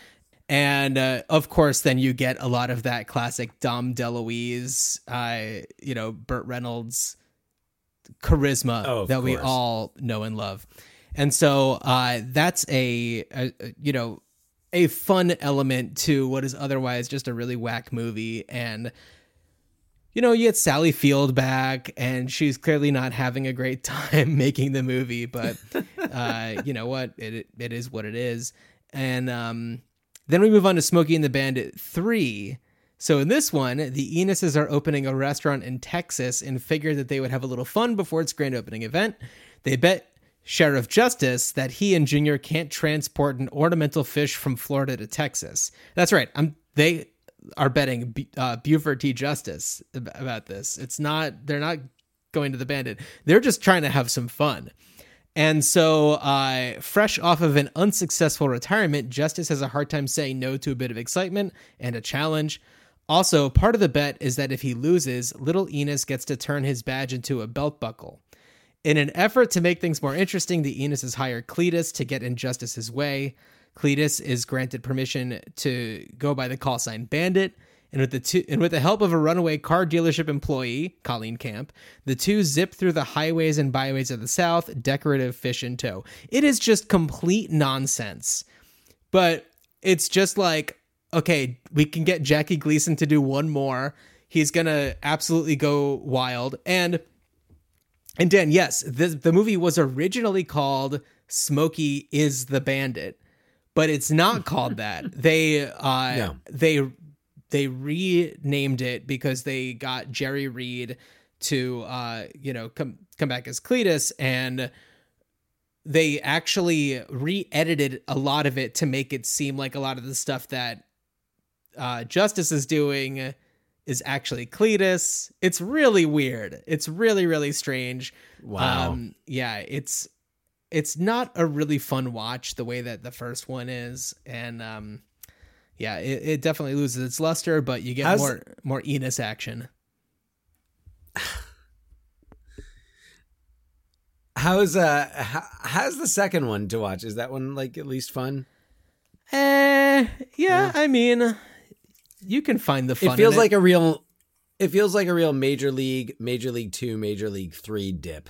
and uh, of course, then you get a lot of that classic Dom DeLuise, uh, you know, Burt Reynolds charisma Oh, that we all know and love, and so uh, that's a, a, a you know a fun element to what is otherwise just a really whack movie and you know, you get Sally Field back, and she's clearly not having a great (laughs) time making the movie, but (laughs) uh, you know what? It it is what it is. And um, then we move on to Smokey and the Bandit 3. So in this one, the Enuses are opening a restaurant in Texas and figured that they would have a little fun before its grand opening event. They bet Sheriff Justice that he and Junior can't transport an ornamental fish from Florida to Texas. That's right. I'm they are betting uh, Buford T. Justice about this. It's not they're not going to the bandit. They're just trying to have some fun. And so, uh, fresh off of an unsuccessful retirement, Justice has a hard time saying no to a bit of excitement and a challenge. Also, part of the bet is that if he loses, little Enos gets to turn his badge into a belt buckle. In an effort to make things more interesting, the Enuses hire Cletus to get in Justice's way. Cletus is granted permission to go by the call sign Bandit, and with the two, and with the help of a runaway car dealership employee, Colleen Camp, the two zip through the highways and byways of the South, decorative fish in tow. It is just complete nonsense, but it's just like, okay, we can get Jackie Gleason to do one more. He's gonna absolutely go wild, and and Dan, yes, the the movie was originally called Smokey is the Bandit but it's not (laughs) called that. They uh No. they they renamed it because they got Jerry Reed to uh you know come come back as Cletus and they actually re-edited a lot of it to make it seem like a lot of the stuff that uh Justice is doing is actually Cletus. It's really weird. It's really really strange. Wow. Um yeah, it's it's not a really fun watch the way that the first one is and um yeah it, it definitely loses its luster but you get How's- more more enos action How's uh how, how's the second one to watch? Is that one like at least fun? eh yeah i mean you can find the fun it feels in like a real it feels like a real major league, major league 2, major league 3 dip.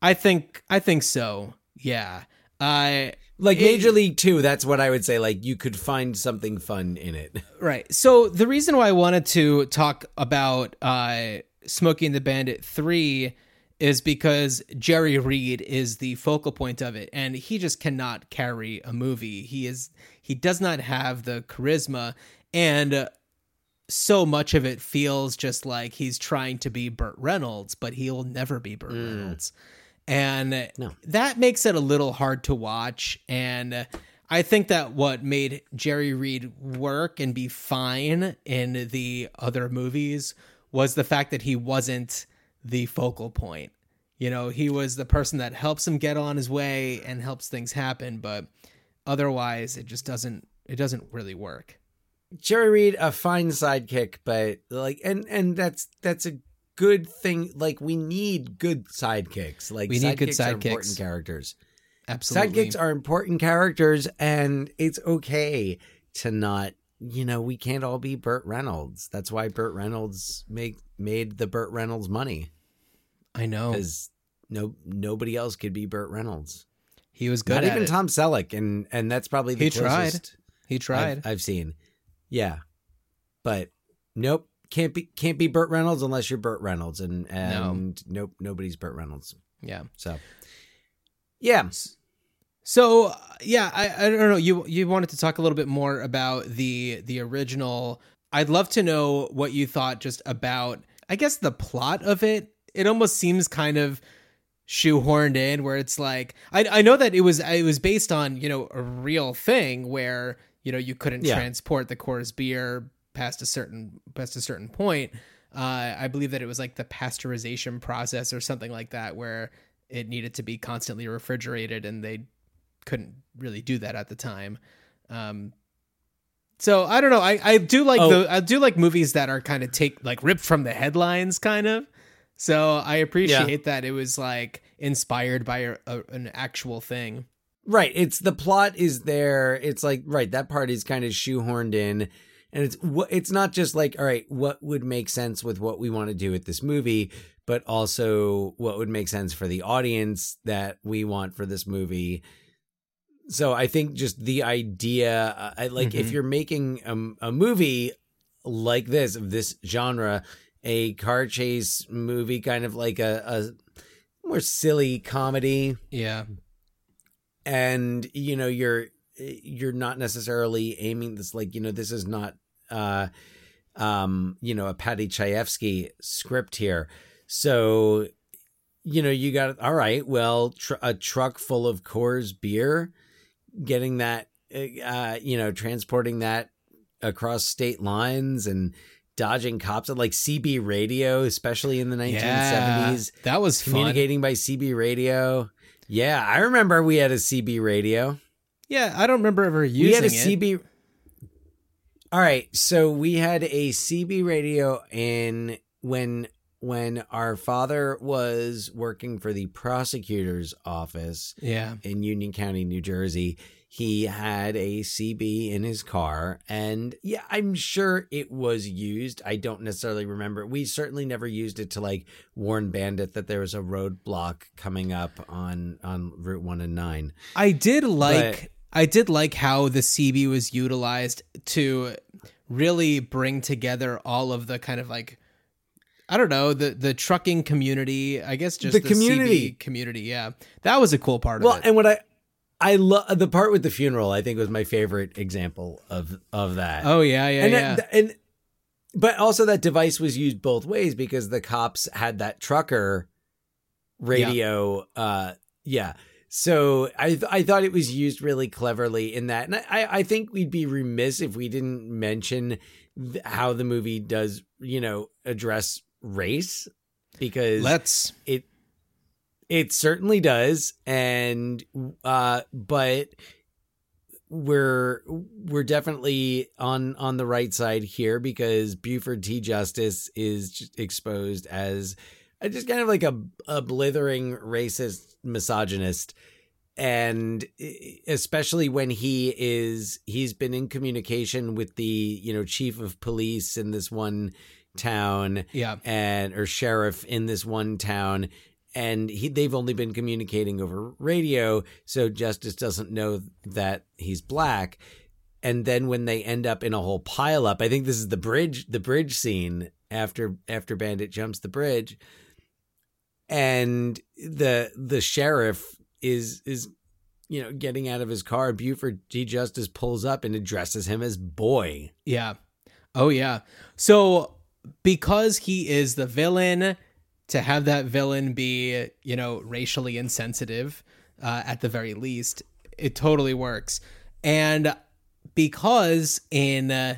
i think i think so yeah i Like It- Major League 2, that's what I would say like you could find something fun in it. (laughs) Right. So the reason why I wanted to talk about uh, Smokey and the Bandit 3 is because Jerry Reed is the focal point of it and he just cannot carry a movie. He is he does not have the charisma and so much of it feels just like he's trying to be Burt Reynolds, but he'll never be Burt mm. Reynolds. And No. that makes it a little hard to watch. And I think that what made Jerry Reed work and be fine in the other movies was the fact that he wasn't the focal point. You know, he was the person that helps him get on his way and helps things happen, but otherwise it just doesn't it doesn't really work. Jerry Reed, a fine sidekick, but like, and and that's that's a good thing. Like, we need good sidekicks. Like, We need good sidekicks are important characters. Absolutely. Sidekicks are important characters, and it's okay to not. You know, we can't all be Burt Reynolds. That's why Burt Reynolds make made the Burt Reynolds money I know. because no nobody else could be Burt Reynolds. He was good Not even it. Tom Selleck, and and that's probably the He tried. he tried. I've, I've seen. Yeah, but nope, can't be can't be Burt Reynolds unless you're Burt Reynolds, and and nope, nobody's Burt Reynolds. yeah. So yeah, So yeah, I, I don't know. You you wanted to talk a little bit more about the the original. I'd love to know what you thought just about. I guess the plot of it. It almost seems kind of shoehorned in, where it's like I I know that it was it was based on you know a real thing where you know you couldn't Yeah. transport the Coors beer past a certain past a certain point. Uh, I believe that it was like the pasteurization process or something like that, where it needed to be constantly refrigerated, and they couldn't really do that at the time. Um, so I don't know. I, I do like Oh. the I do like movies that are kind of take like ripped from the headlines, kind of. So I appreciate that it was like inspired by a, a, an actual thing. Right. It's the plot is there. It's like right that part is kind of shoehorned in, and it's it's not just like all right, what would make sense with what we want to do with this movie, but also what would make sense for the audience that we want for this movie. So I think just the idea, uh, I, like if Mhm. you're making a, a movie like this of this genre, a car chase movie, kind of like a, a more silly comedy, Yeah. And you know you're you're not necessarily aiming this like you know this is not uh um you know a Paddy Chayefsky script here, so you know you got all right. Well, tr- a truck full of Coors beer, getting that uh you know transporting that across state lines and dodging cops at like CB radio, especially in the 1970s. Yeah, that was fun. Communicating by CB radio. Yeah, I remember we had a CB radio. Yeah, I don't remember ever using it. we had a it. CB. All right, so we had a CB radio in when when our father was working for the prosecutor's office Yeah. in Union County, New Jersey. He had a CB in his car, and yeah, I'm sure it was used. I don't necessarily remember. We certainly never used it to like warn Bandit that there was a roadblock coming up on on Route One and Nine. I did like But- I did like how the CB was utilized to really bring together all of the kind of like I don't know the the trucking community. I guess just The the, community. CB community. Yeah, that was a cool part Well, of it. Well, and what I I love the part with the funeral. I think was my favorite example of of that. oh yeah, yeah, and yeah. that- and but also that device was used both ways because the cops had that trucker radio. Uh, yeah. So I th- I thought it was used really cleverly in that, and I I think we'd be remiss if we didn't mention th- how the movie does you know address race because Let's it it certainly does and uh but we're we're definitely on on the right side here because Buford T Justice is exposed as just kind of like a a blithering racist misogynist and especially when he is he's been in communication with the you know chief of police in this one town yeah. and or sheriff in this one town and he they've only been communicating over radio so justice doesn't know that he's black. And then when they end up in a whole pile up i think this is the bridge the bridge scene after after bandit jumps the bridge. And the the sheriff is is you know getting out of his car. Buford T justice pulls up and addresses him as boy. Yeah. Oh yeah. So because he is the villain, to have that villain be, you know, racially insensitive, uh, at the very least, it totally works. And because in uh,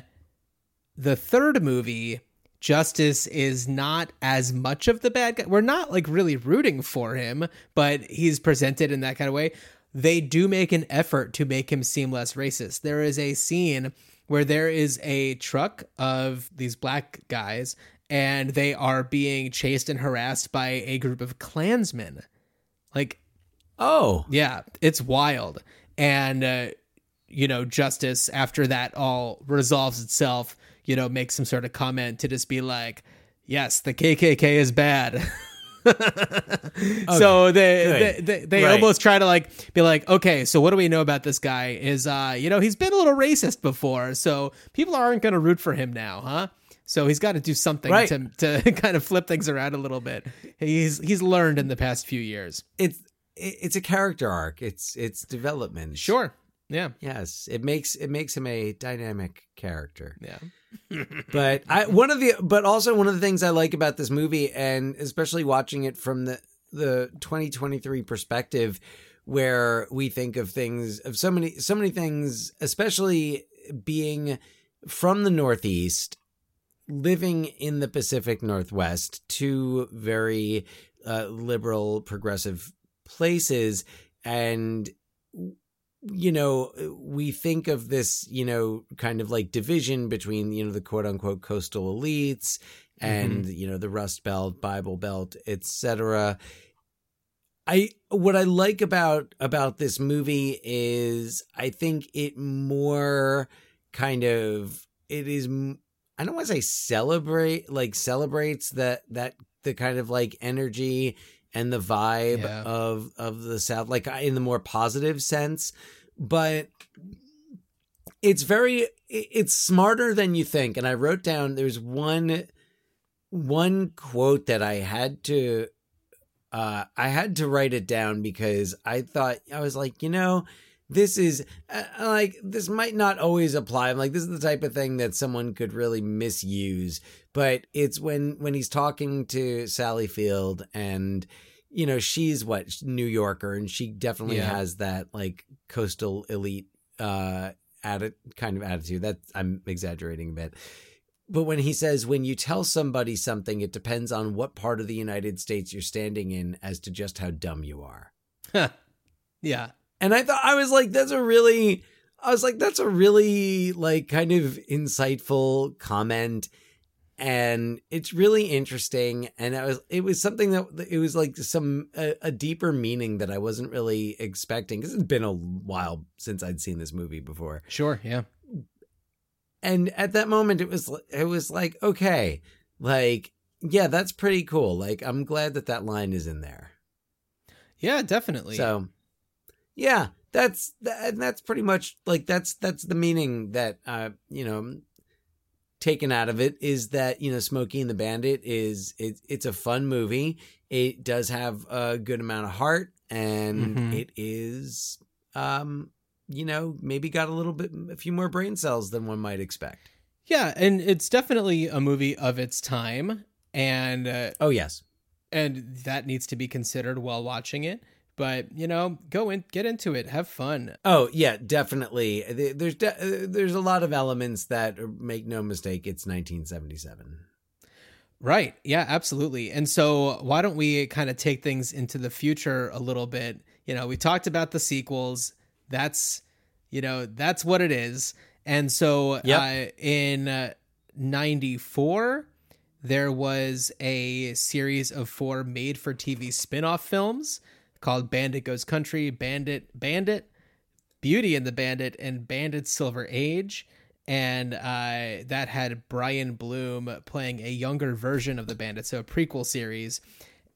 the third movie, Justice is not as much of the bad guy. We're not like really rooting for him, but he's presented in that kind of way. They do make an effort to make him seem less racist. There is a scene where there is a truck of these black guys and they are being chased and harassed by a group of Klansmen. Like oh yeah, it's wild. And uh, you know, justice after that all resolves itself, you know, makes some sort of comment to just be like, "Yes, the KKK is bad." (laughs) so they they, they, they Right. almost try to like be like, "Okay, so what do we know about this guy? Is uh, you know, he's been a little racist before, so people aren't going to root for him now, huh?" So he's got to do something Right. to to (laughs) kind of flip things around a little bit. He's he's learned in the past few years. it's it's a character arc it's it's development Sure. Yeah. yes it makes it makes him a dynamic character Yeah. (laughs) but i one of the but also one of the things i like about this movie and especially watching it from the the 2023 perspective where we think of things of so many so many things especially being from the northeast living in the pacific northwest two very uh, liberal progressive places and you know we think of this you know kind of like division between you know the quote unquote coastal elites and you know the rust belt bible belt etc i what i like about about this movie is i think it more kind of it is m- i don't want to say celebrate like celebrates that that the kind of like energy and the vibe Yeah. of of the south like in the more positive sense but it's very it's smarter than you think and i wrote down there's one one quote that I had to uh I had to write it down because I thought I was like, you know, this is uh, like this might not always apply. I'm like this is the type of thing that someone could really misuse, but it's when when he's talking to Sally Field and you know, she's what New Yorker and she definitely Yeah. has that like coastal elite uh atti- kind of attitude. That I'm exaggerating a bit. But when he says, when you tell somebody something, it depends on what part of the United States you're standing in as to just how dumb you are. yeah. And I thought, I was like, that's a really, I was like, that's a really, like, kind of insightful comment. And it's really interesting. And it was, it was something that, it was like some, a, a deeper meaning that I wasn't really expecting because it's been a while since I'd seen this movie before. Sure. Yeah. and at that moment it was it was like okay like yeah that's pretty cool like i'm glad that that line is in there Yeah, definitely. so yeah that's that, and that's pretty much like that's that's the meaning that uh you know taken out of it is that you know smokey and the bandit is it, it's a fun movie it does have a good amount of heart and Mhm. it is um you know maybe got a little bit a few more brain cells than one might expect yeah, and it's definitely a movie of its time, and uh, oh yes and that needs to be considered while watching it. But you know, go in, get into it, have fun. Oh yeah, definitely. There's de- there's a lot of elements that make no mistake. It's 1977. Right. Yeah, absolutely. And so, why don't we kind of take things into the future a little bit? You know, we talked about the sequels. That's, you know, that's what it is. And so, Yep. uh, in uh, 94, there was a series of four made for TV spin off films called Bandit Goes Country, Bandit, Bandit, Beauty and the Bandit, and Bandit Silver Age. And uh, that had Brian Bloom playing a younger version of the Bandit, so a prequel series.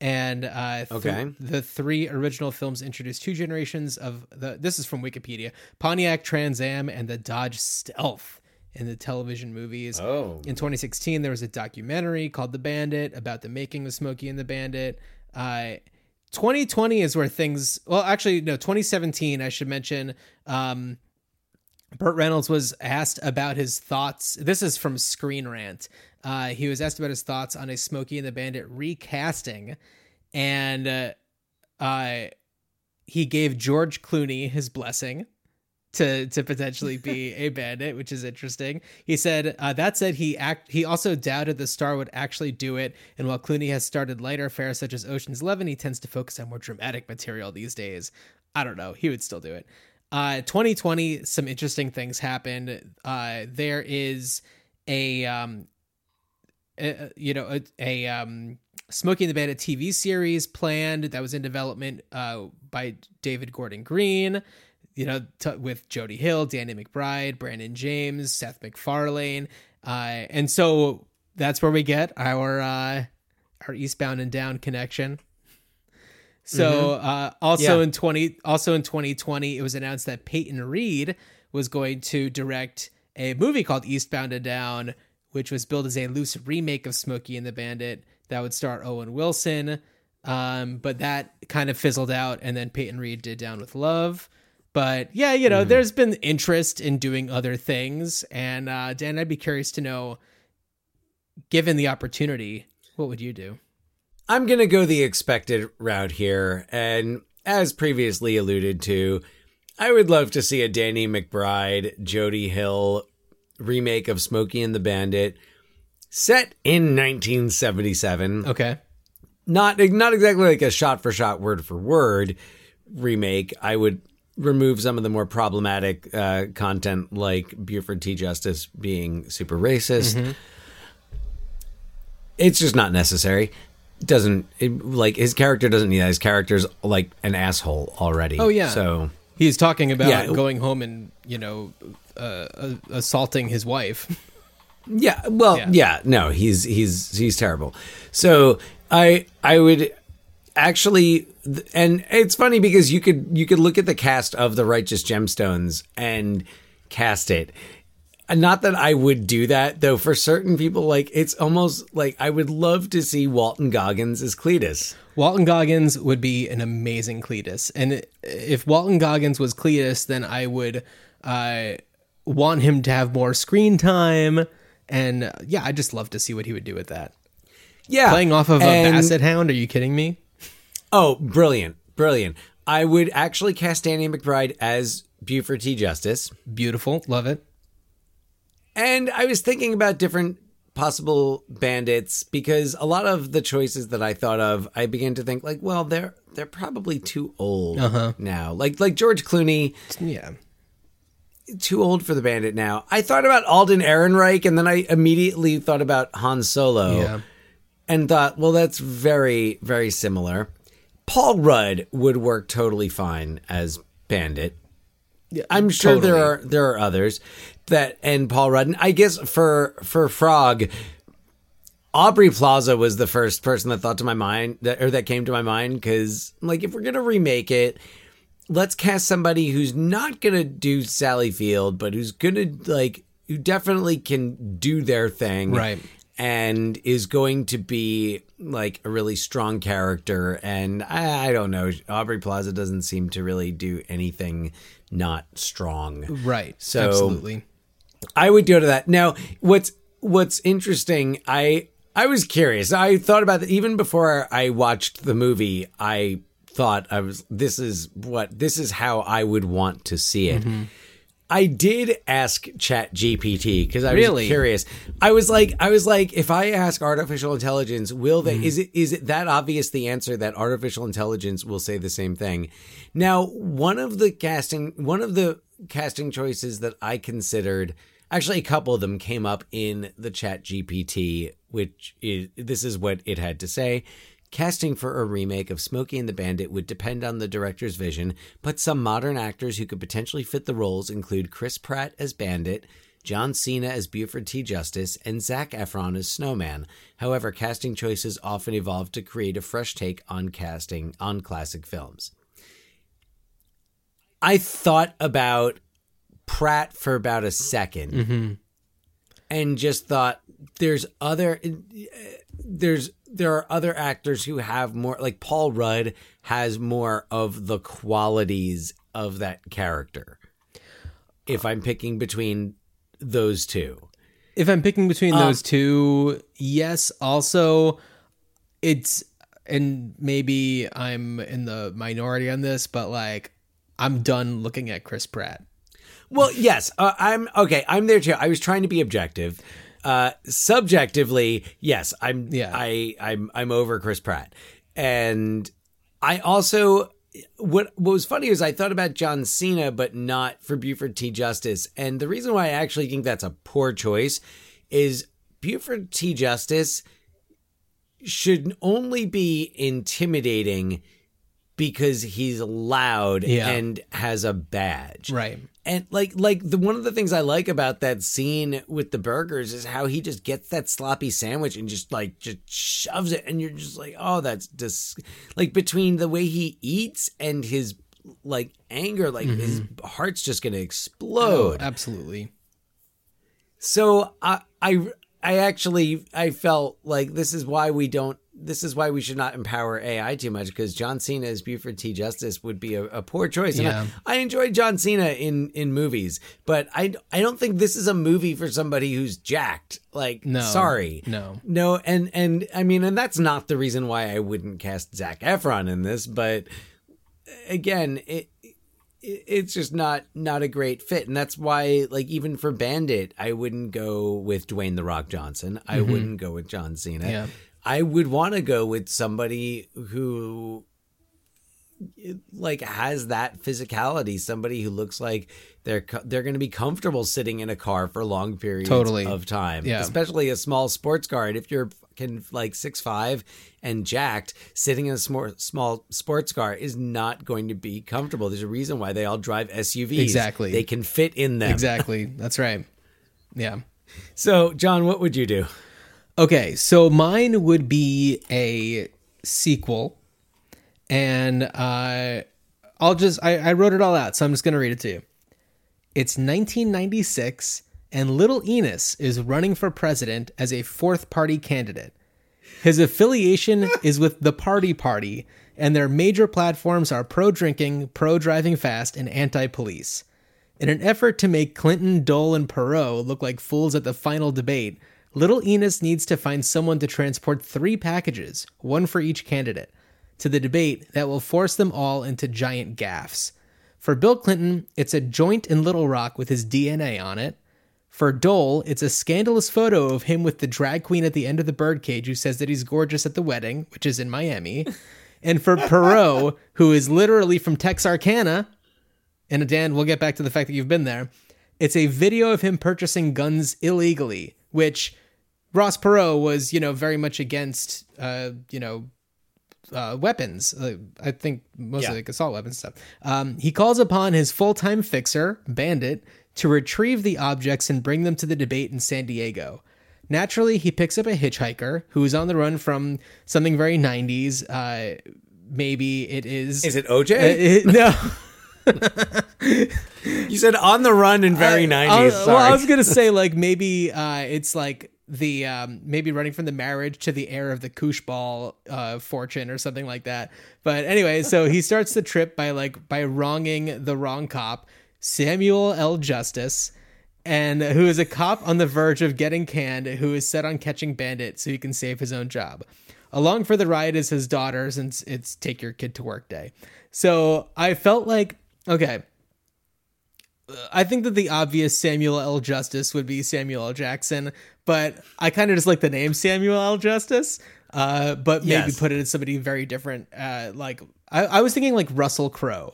And uh, th- Okay. the three original films introduced two generations of the. This is from Wikipedia: Pontiac Trans Am and the Dodge Stealth in the television movies. Oh. In 2016, there was a documentary called The Bandit about the making of Smokey and the Bandit. Uh, 2020 is where things. Well, actually, no. 2017, I should mention. Um, Burt Reynolds was asked about his thoughts. This is from Screen Rant. Uh, he was asked about his thoughts on a Smokey and the Bandit recasting, and uh, uh, he gave George Clooney his blessing to to potentially be a (laughs) bandit, which is interesting. He said uh, that said he act he also doubted the star would actually do it, and while Clooney has started lighter affairs such as Ocean's Eleven, he tends to focus on more dramatic material these days. I don't know. He would still do it. Uh, 2020, some interesting things happened. Uh, there is a um, a- you know a, a um Smokey and the Bandit TV series planned that was in development uh by David Gordon Green you know t- with Jody Hill, Danny McBride, Brandon James, Seth MacFarlane uh and so that's where we get our uh our eastbound and down connection. So uh, also Yeah. in 20 also in 2020 it was announced that Peyton Reed was going to direct a movie called Eastbound and Down which was billed as a loose remake of Smokey and the Bandit that would star Owen Wilson. Um, but that kind of fizzled out and then Peyton Reed did Down with Love but yeah you know there's been interest in doing other things and uh, Dan I'd be curious to know given the opportunity what would you do I'm going to go the expected route here. And as previously alluded to, I would love to see a Danny McBride, Jody Hill remake of Smokey and the Bandit set in 1977. okay Not not exactly like a shot for shot, word for word remake. I would remove some of the more problematic uh, content like Buford T. Justice being super racist. It's just not necessary. Doesn't it, like his character doesn't need that. His character's like an asshole already. Oh, yeah. So He's talking about Yeah. going home and you know uh, uh, assaulting his wife. Yeah, well, Yeah. yeah. no, he's he's he's terrible. So I I would actually and it's funny because you could you could look at the cast of the Righteous Gemstones and cast it. not that I would do that though. For certain people, like it's almost like I would love to see Walton Goggins as Cletus. Walton Goggins would be an amazing Cletus, and if Walton Goggins was Cletus, then I would uh, want him to have more screen time, and uh, yeah, I just love to see what he would do with that. Yeah, Playing off of a and- Basset Hound? Are you kidding me? Oh, brilliant, brilliant! I would actually cast Danny McBride as Buford T. Justice. Beautiful, love it. And I was thinking about different possible bandits because a lot of the choices that I thought of, I began to think like, well, they're they're probably too old uh-huh. now. Like like George Clooney, Yeah, too old for the bandit now. I thought about Alden Ehrenreich and then I immediately thought about Han Solo yeah. and thought, well, that's very very similar. Paul Rudd would work totally fine as bandit. yeah I'm sure there are there are others that and Paul Rudd. And I guess for for Frog, Aubrey Plaza was the first person that thought to my mind that or that came to my mind because like if we're gonna remake it, let's cast somebody who's not gonna do Sally Field, but who's gonna like who definitely can do their thing, Right. And is going to be like a really strong character. And I, I don't know, Aubrey Plaza doesn't seem to really do anything not strong. right. So- absolutely. I would go to that. Now, what's what's interesting, I I was curious. I thought about that even before I watched the movie. I thought I was this is what this is how I would want to see it. Mm-hmm. I did ask Chat GPT because I was Really? curious. I was like, I was like, if I ask artificial intelligence, will they? Mm-hmm. Is it is it that obvious? The answer that artificial intelligence will say the same thing. Now, one of the casting, one of the casting choices that I considered, actually, a couple of them came up in the Chat GPT, which is this is what it had to say. Casting for a remake of Smokey and the Bandit would depend on the director's vision, but some modern actors who could potentially fit the roles include Chris Pratt as Bandit, John Cena as Buford T. Justice, and Zac Efron as Snowman. However, casting choices often evolve to create a fresh take on casting on classic films. I thought about Pratt for about a 2nd mm-hmm. and just thought there's other there's there are other actors who have more like Paul Rudd has more of the qualities of that character. If I'm picking between those two. If I'm picking between Um, those two, yes. Also, it's and maybe I'm in the minority on this, but like I'm done looking at Chris Pratt. Well, yes, uh, I'm okay. I'm there too. I was trying to be objective. Uh, subjectively, yes, I'm. Yeah. I I'm I'm over Chris Pratt, and I also what what was funny is I thought about John Cena, but not for Buford T. Justice, and the reason why I actually think that's a poor choice is Buford T. Justice should only be intimidating because he's loud Yeah. and has a badge Right. and like like the one of the things I like about that scene with the burgers is how he just gets that sloppy sandwich and just like just shoves it and you're just like oh that's just like between the way he eats and his like anger like mm-hmm. his heart's just gonna Oh, explode absolutely. so I I I actually I felt like this is why we don't this is why we should not empower AI too much because John Cena as Buford T. Justice would be a, a poor choice. And Yeah. I, I enjoy John Cena in in movies, but I I don't think this is a movie for somebody who's jacked. Like No. sorry. No. No, and and I mean, and that's not the reason why I wouldn't cast Zac Efron in this, but again, it, it it's just not not a great fit, and that's why, like, even for Bandit, I wouldn't go with Dwayne the Rock Johnson. I wouldn't go with John Cena. Mm-hmm. Yeah. I would want to go with somebody who like has that physicality somebody who looks like they're they're going to be comfortable sitting in a car for long periods Totally. of time Yeah. especially a small sports car and if you're fucking like six five and jacked sitting in a small small sports car is not going to be comfortable there's a reason why they all drive SUVs Exactly. they can fit in them Exactly. (laughs) That's right. Yeah. so John what would you do Okay, so mine would be a sequel, and uh, I'll just I, I wrote it all out, so I'm just gonna read it to you. It's 1996, and Little Enos is running for president as a fourth party candidate. His affiliation (laughs) is with the Party Party, and their major platforms are pro drinking, pro driving fast, and anti police. In an effort to make Clinton, Dole, and Perot look like fools at the final debate, Little Enos needs to find someone to transport three packages, one for each candidate, to the debate that will force them all into giant gaffes. For Bill Clinton, it's a joint in Little Rock with his DNA on it. For Dole, it's a scandalous photo of him with the drag queen at the end of the birdcage who says that he's gorgeous at the wedding, which is in Miami. And for Perot, (laughs) who is literally from Texarkana, and Dan, we'll get back to the fact that you've been there. It's a video of him purchasing guns illegally, which Ross Perot was, you know, very much against, uh, you know, uh, weapons. Uh, I think mostly Yeah. like assault weapons stuff. Um, he calls upon his full time fixer, Bandit, to retrieve the objects and bring them to the debate in San Diego. Naturally, he picks up a hitchhiker who is on the run from something very 90s. Uh, maybe it is. Is it Uh, OJ? it- no. (laughs) you said on the run in very 90s. I- well, I was gonna say like maybe uh, it's like the um, maybe running from the marriage to the heir of the koosh ball uh, fortune or something like that. But anyway, so he starts the trip by like by wronging the wrong cop, Samuel L. Justice. And who is a cop on the verge of getting canned, who is set on catching bandits so he can save his own job. Along for the ride is his daughter, since it's take your kid to work day. So I felt like, okay, I think that the obvious Samuel L. Justice would be Samuel L. Jackson, but I kind of just like the name Samuel L. Justice. Uh, but maybe Yes. put it as somebody very different. Uh, like I, I was thinking like Russell Crowe,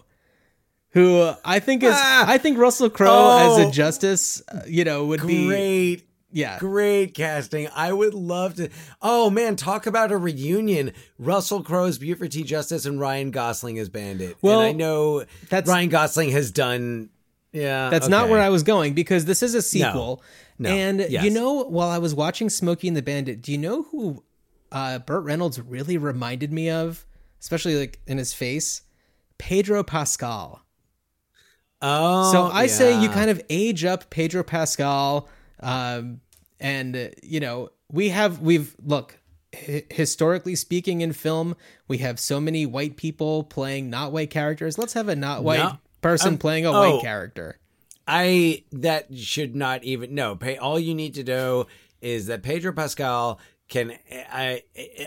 who I think is Ah! I think Russell Crowe as Oh! a justice, uh, you know, would be Great. Yeah. Great casting. I would love to. Oh man, talk about a reunion. Russell Crowe's Buford T. Justice and Ryan Gosling as Bandit. Well, and I know that's- Ryan Gosling has done. Yeah, That's not where I was going because this is a sequel. No. And Yes. you know, while I was watching Smokey and the Bandit, do you know who uh, Burt Reynolds really reminded me of, especially like in his face? Pedro Pascal. Oh, So I say you kind of age up Pedro Pascal, um, and uh, you know we have we've look hi- historically speaking in film we have so many white people playing not white characters. Let's have a not white No. person Um, playing a oh. white character. I that should not even no. Pay all you need to know is that Pedro Pascal can I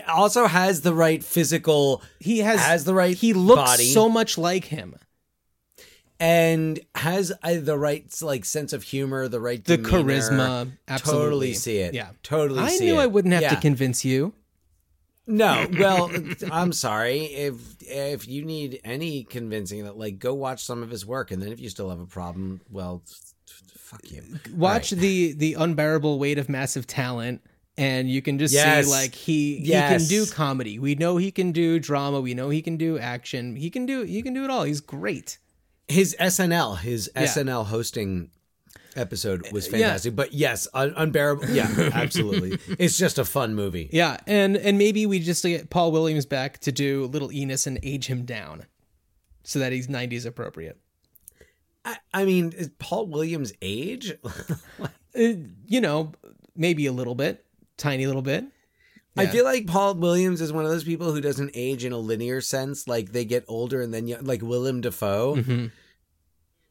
also has the right physical He has has the right He looks body. so much like him. And has uh, the right like sense of humor, the right The demeanor. charisma, absolutely. Totally see it. Yeah, totally. I see knew it. I wouldn't have to convince you. No, (laughs) well, I'm sorry if if you need any convincing that like go watch some of his work, and then if you still have a problem, well, fuck you. Watch Right. the the unbearable weight of massive talent, and you can just Yes. see like he Yes. he can do comedy. We know he can do drama. We know he can do action. He can do he can do it all. He's great. His SNL, his Yeah. SNL hosting episode was yeah. fantastic. But yes, un- unbearable. Yeah, (laughs) absolutely. it's just a fun movie. Yeah, and and maybe we just get Paul Williams back to do Little Enos and age him down, so that he's nineties appropriate. I, I mean, is Paul Williams' age? (laughs) Uh, you know, maybe a little bit, tiny little bit. I feel like Paul Williams is one of those people who doesn't age in a linear sense. Like they get older and then you, like Willem Dafoe, Mm-hmm.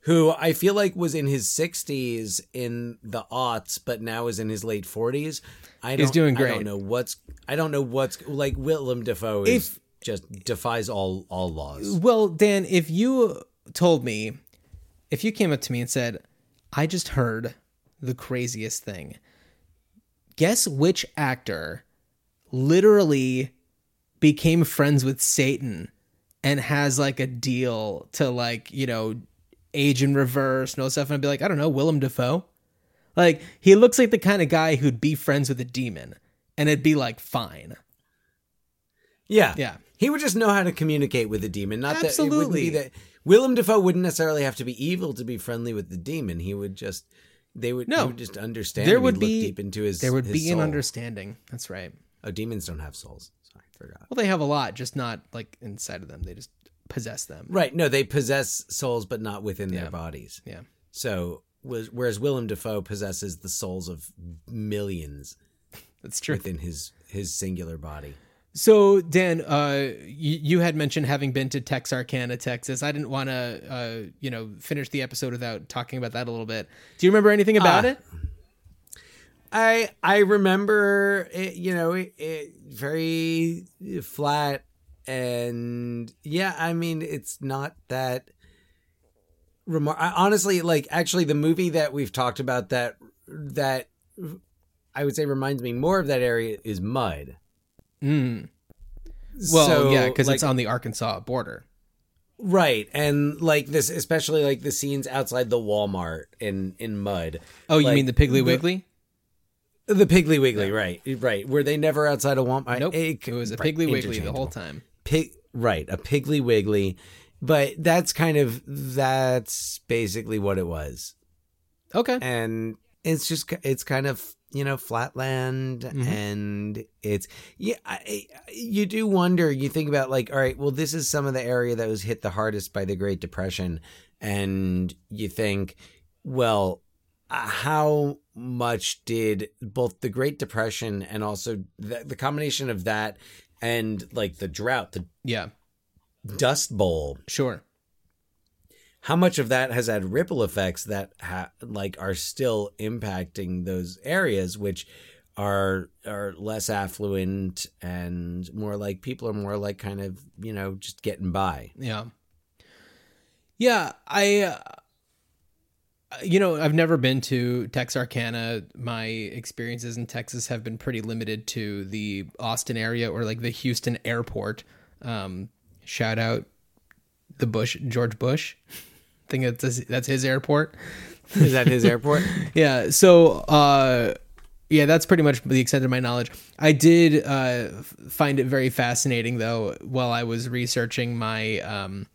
who I feel like was in his sixties in the aughts, but now is in his late forties. I don't, He's doing great. I don't know what's. I don't know what's like. Willem Dafoe is If- just defies all all laws. Well, Dan, if you told me, if you came up to me and said, I just heard the craziest thing, guess which actor literally became friends with Satan and has like a deal to like, you know, age in reverse and all stuff. And I'd be like, I don't know, Willem Dafoe. Like, he looks like the kind of guy who'd be friends with a demon and it'd be like, fine. Yeah, Yeah. He would just know how to communicate with the demon. Not that it Absolutely. wouldn't be that Willem Dafoe wouldn't necessarily have to be evil to be friendly with the demon. He would just they would, No. he would just understand. There would be deep into his. there would his be an understanding. That's right. Oh, demons don't have souls. Sorry, forgot. Well, they have a lot, just not like inside of them. They just possess them. Right? No, they possess souls, but not within Yeah. their bodies. Yeah. So whereas Willem Dafoe possesses the souls of millions That's true. within his his singular body. So, Dan, uh, you, you had mentioned having been to Texarkana, Texas. I didn't want to, uh, you know, finish the episode without talking about that a little bit. Do you remember anything about Ah. it? I I remember it, you know it, it very flat and yeah I mean it's not that remar- I, honestly like actually the movie that we've talked about that that I would say reminds me more of that area is Mud. Mm. Well, So, yeah, because like- it's on the Arkansas border. right and like this especially like the scenes outside the Walmart in in Mud. Oh, you Like, mean the Piggly Wiggly? The Piggly Wiggly, right, right. Were they never outside of Walmart? Nope. It was a Piggly Wiggly the whole time. pig right a piggly wiggly but that's kind of that's basically what it was Okay. and it's just it's kind of you know flatland and it's yeah I, you do wonder you think about like all right well this is some of the area that was hit the hardest by the great depression and you think well uh, how much did both the great depression and also the, the combination of that and like the drought the Yeah, dust bowl sure. how much of that has had ripple effects that ha- like are still impacting those areas which are are less affluent and more like people are more like kind of you know just getting by Yeah. Yeah, I uh, you know, I've never been to Texarkana. My experiences in Texas have been pretty limited to the Austin area or like the Houston airport. Um shout out the Bush George Bush. I think that's that's his airport. is that his airport (laughs) Yeah. So, uh, yeah, that's pretty much the extent of my knowledge. I did uh, find it very fascinating, though, while I was researching my, um,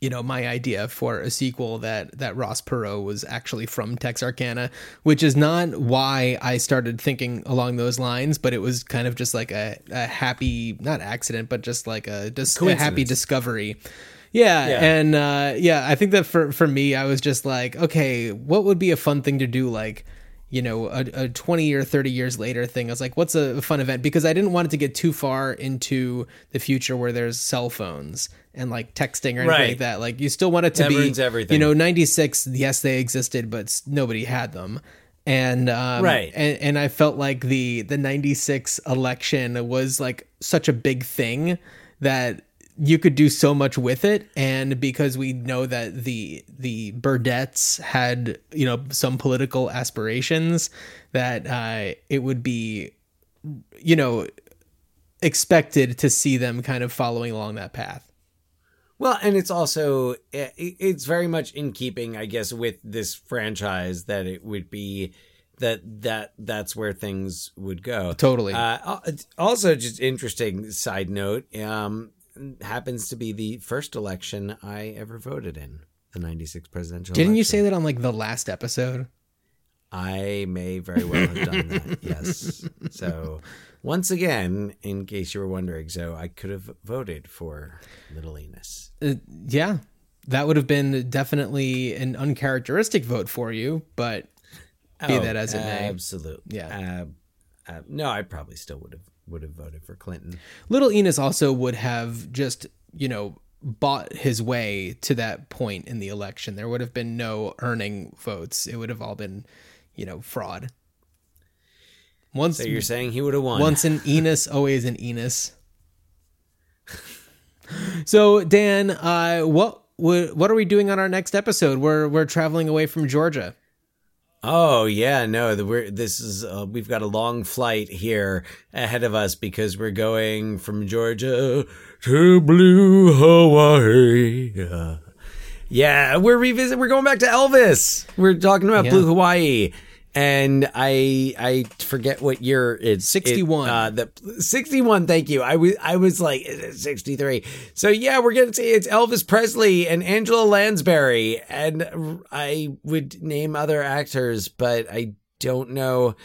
you know, my idea for a sequel that that Ross Perot was actually from Texarkana, which is not why I started thinking along those lines, but it was kind of just like a, a happy, not accident, but just like a, dis- a happy discovery. Yeah, Yeah. and uh, yeah, I think that for for me, I was just like, okay, what would be a fun thing to do? Like, you know, a, a twenty or thirty years later thing. I was like, what's a fun event? Because I didn't want it to get too far into the future where there's cell phones and like texting or anything Right. like that. Like, you still want it to That be, everything. you know, ninety six. Yes, they existed, but nobody had them. And um, Right. and, and I felt like the the '96 election was like such a big thing that you could do so much with it and because we know that the the Burdettes had you know some political aspirations that uh it would be you know expected to see them kind of following along that path Well, and it's also it's very much in keeping, I guess, with this franchise that it would be that that that's where things would go. Totally. Uh, also, just interesting side note. Um, happens to be the first election I ever voted in, the '96 presidential. didn't you say that on like the last episode I may very well have done that. (laughs) yes. So, once again, in case you were wondering, so I could have voted for Little Enos. Uh, yeah that would have been definitely an uncharacteristic vote for you but be that as it may absolutely. Yeah. Uh, uh, no, I probably still would have would have voted for Clinton. Little Enos also would have just, you know, bought his way to that point in the election. There would have been no earning votes. It would have all been, you know, fraud. Once So you're saying he would have won? once an Enos, always an Enos. So Dan, uh, what what are we doing on our next episode? We're we're traveling away from Georgia. Oh yeah, no. The, we're this is uh, we've got a long flight here ahead of us because we're going from Georgia to blue Hawaii. Uh, yeah, we're revisit. We're going back to Elvis. We're talking about Yeah. blue Hawaii, and I I forget what year it's 61. It, uh, the sixty one. Thank you. I was I was like sixty three. So yeah, we're gonna say it's Elvis Presley and Angela Lansbury, and I would name other actors, but I don't know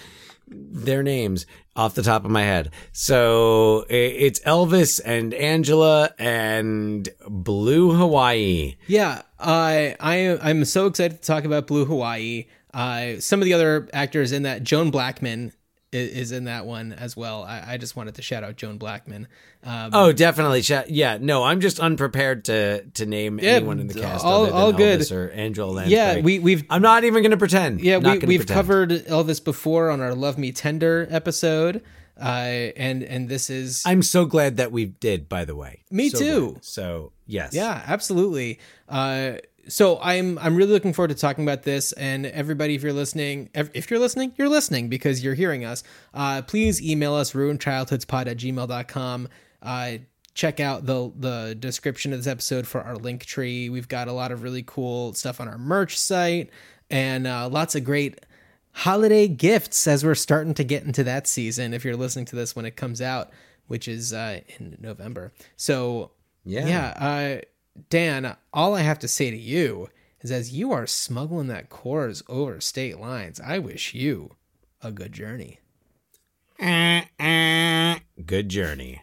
their names off the top of my head. So it's Elvis and Angela and Blue Hawaii. Yeah, I I I'm so excited to talk about Blue Hawaii. Uh, some of the other actors in that, Joan Blackman is, is in that one as well. I, I just wanted to shout out Joan Blackman. Um, Oh, definitely. Yeah, no, I'm just unprepared to to name Yeah, anyone in the cast. all- all good. Elvis or Angela Lansbury. Yeah, we- we've- I'm not even going to pretend. yeah, Not we, we've pretend. covered Elvis before on our Love Me Tender episode, uh, and and this is I'm so glad that we did. By the way, Me So too. glad. So yes, Yeah, absolutely. Uh, so I'm I'm really looking forward to talking about this. And everybody, if you're listening, if you're listening, you're listening because you're hearing us. Uh, please email us ruinchildhoodspod at gmail.com. Uh, check out the the description of this episode for our link tree. We've got a lot of really cool stuff on our merch site and uh, lots of great holiday gifts as we're starting to get into that season. If you're listening to this when it comes out, which is uh, in November. So Yeah. yeah. Uh, Dan, all I have to say to you is as you are smuggling that Coors over state lines, I wish you a good journey. Eh, eh. Good journey.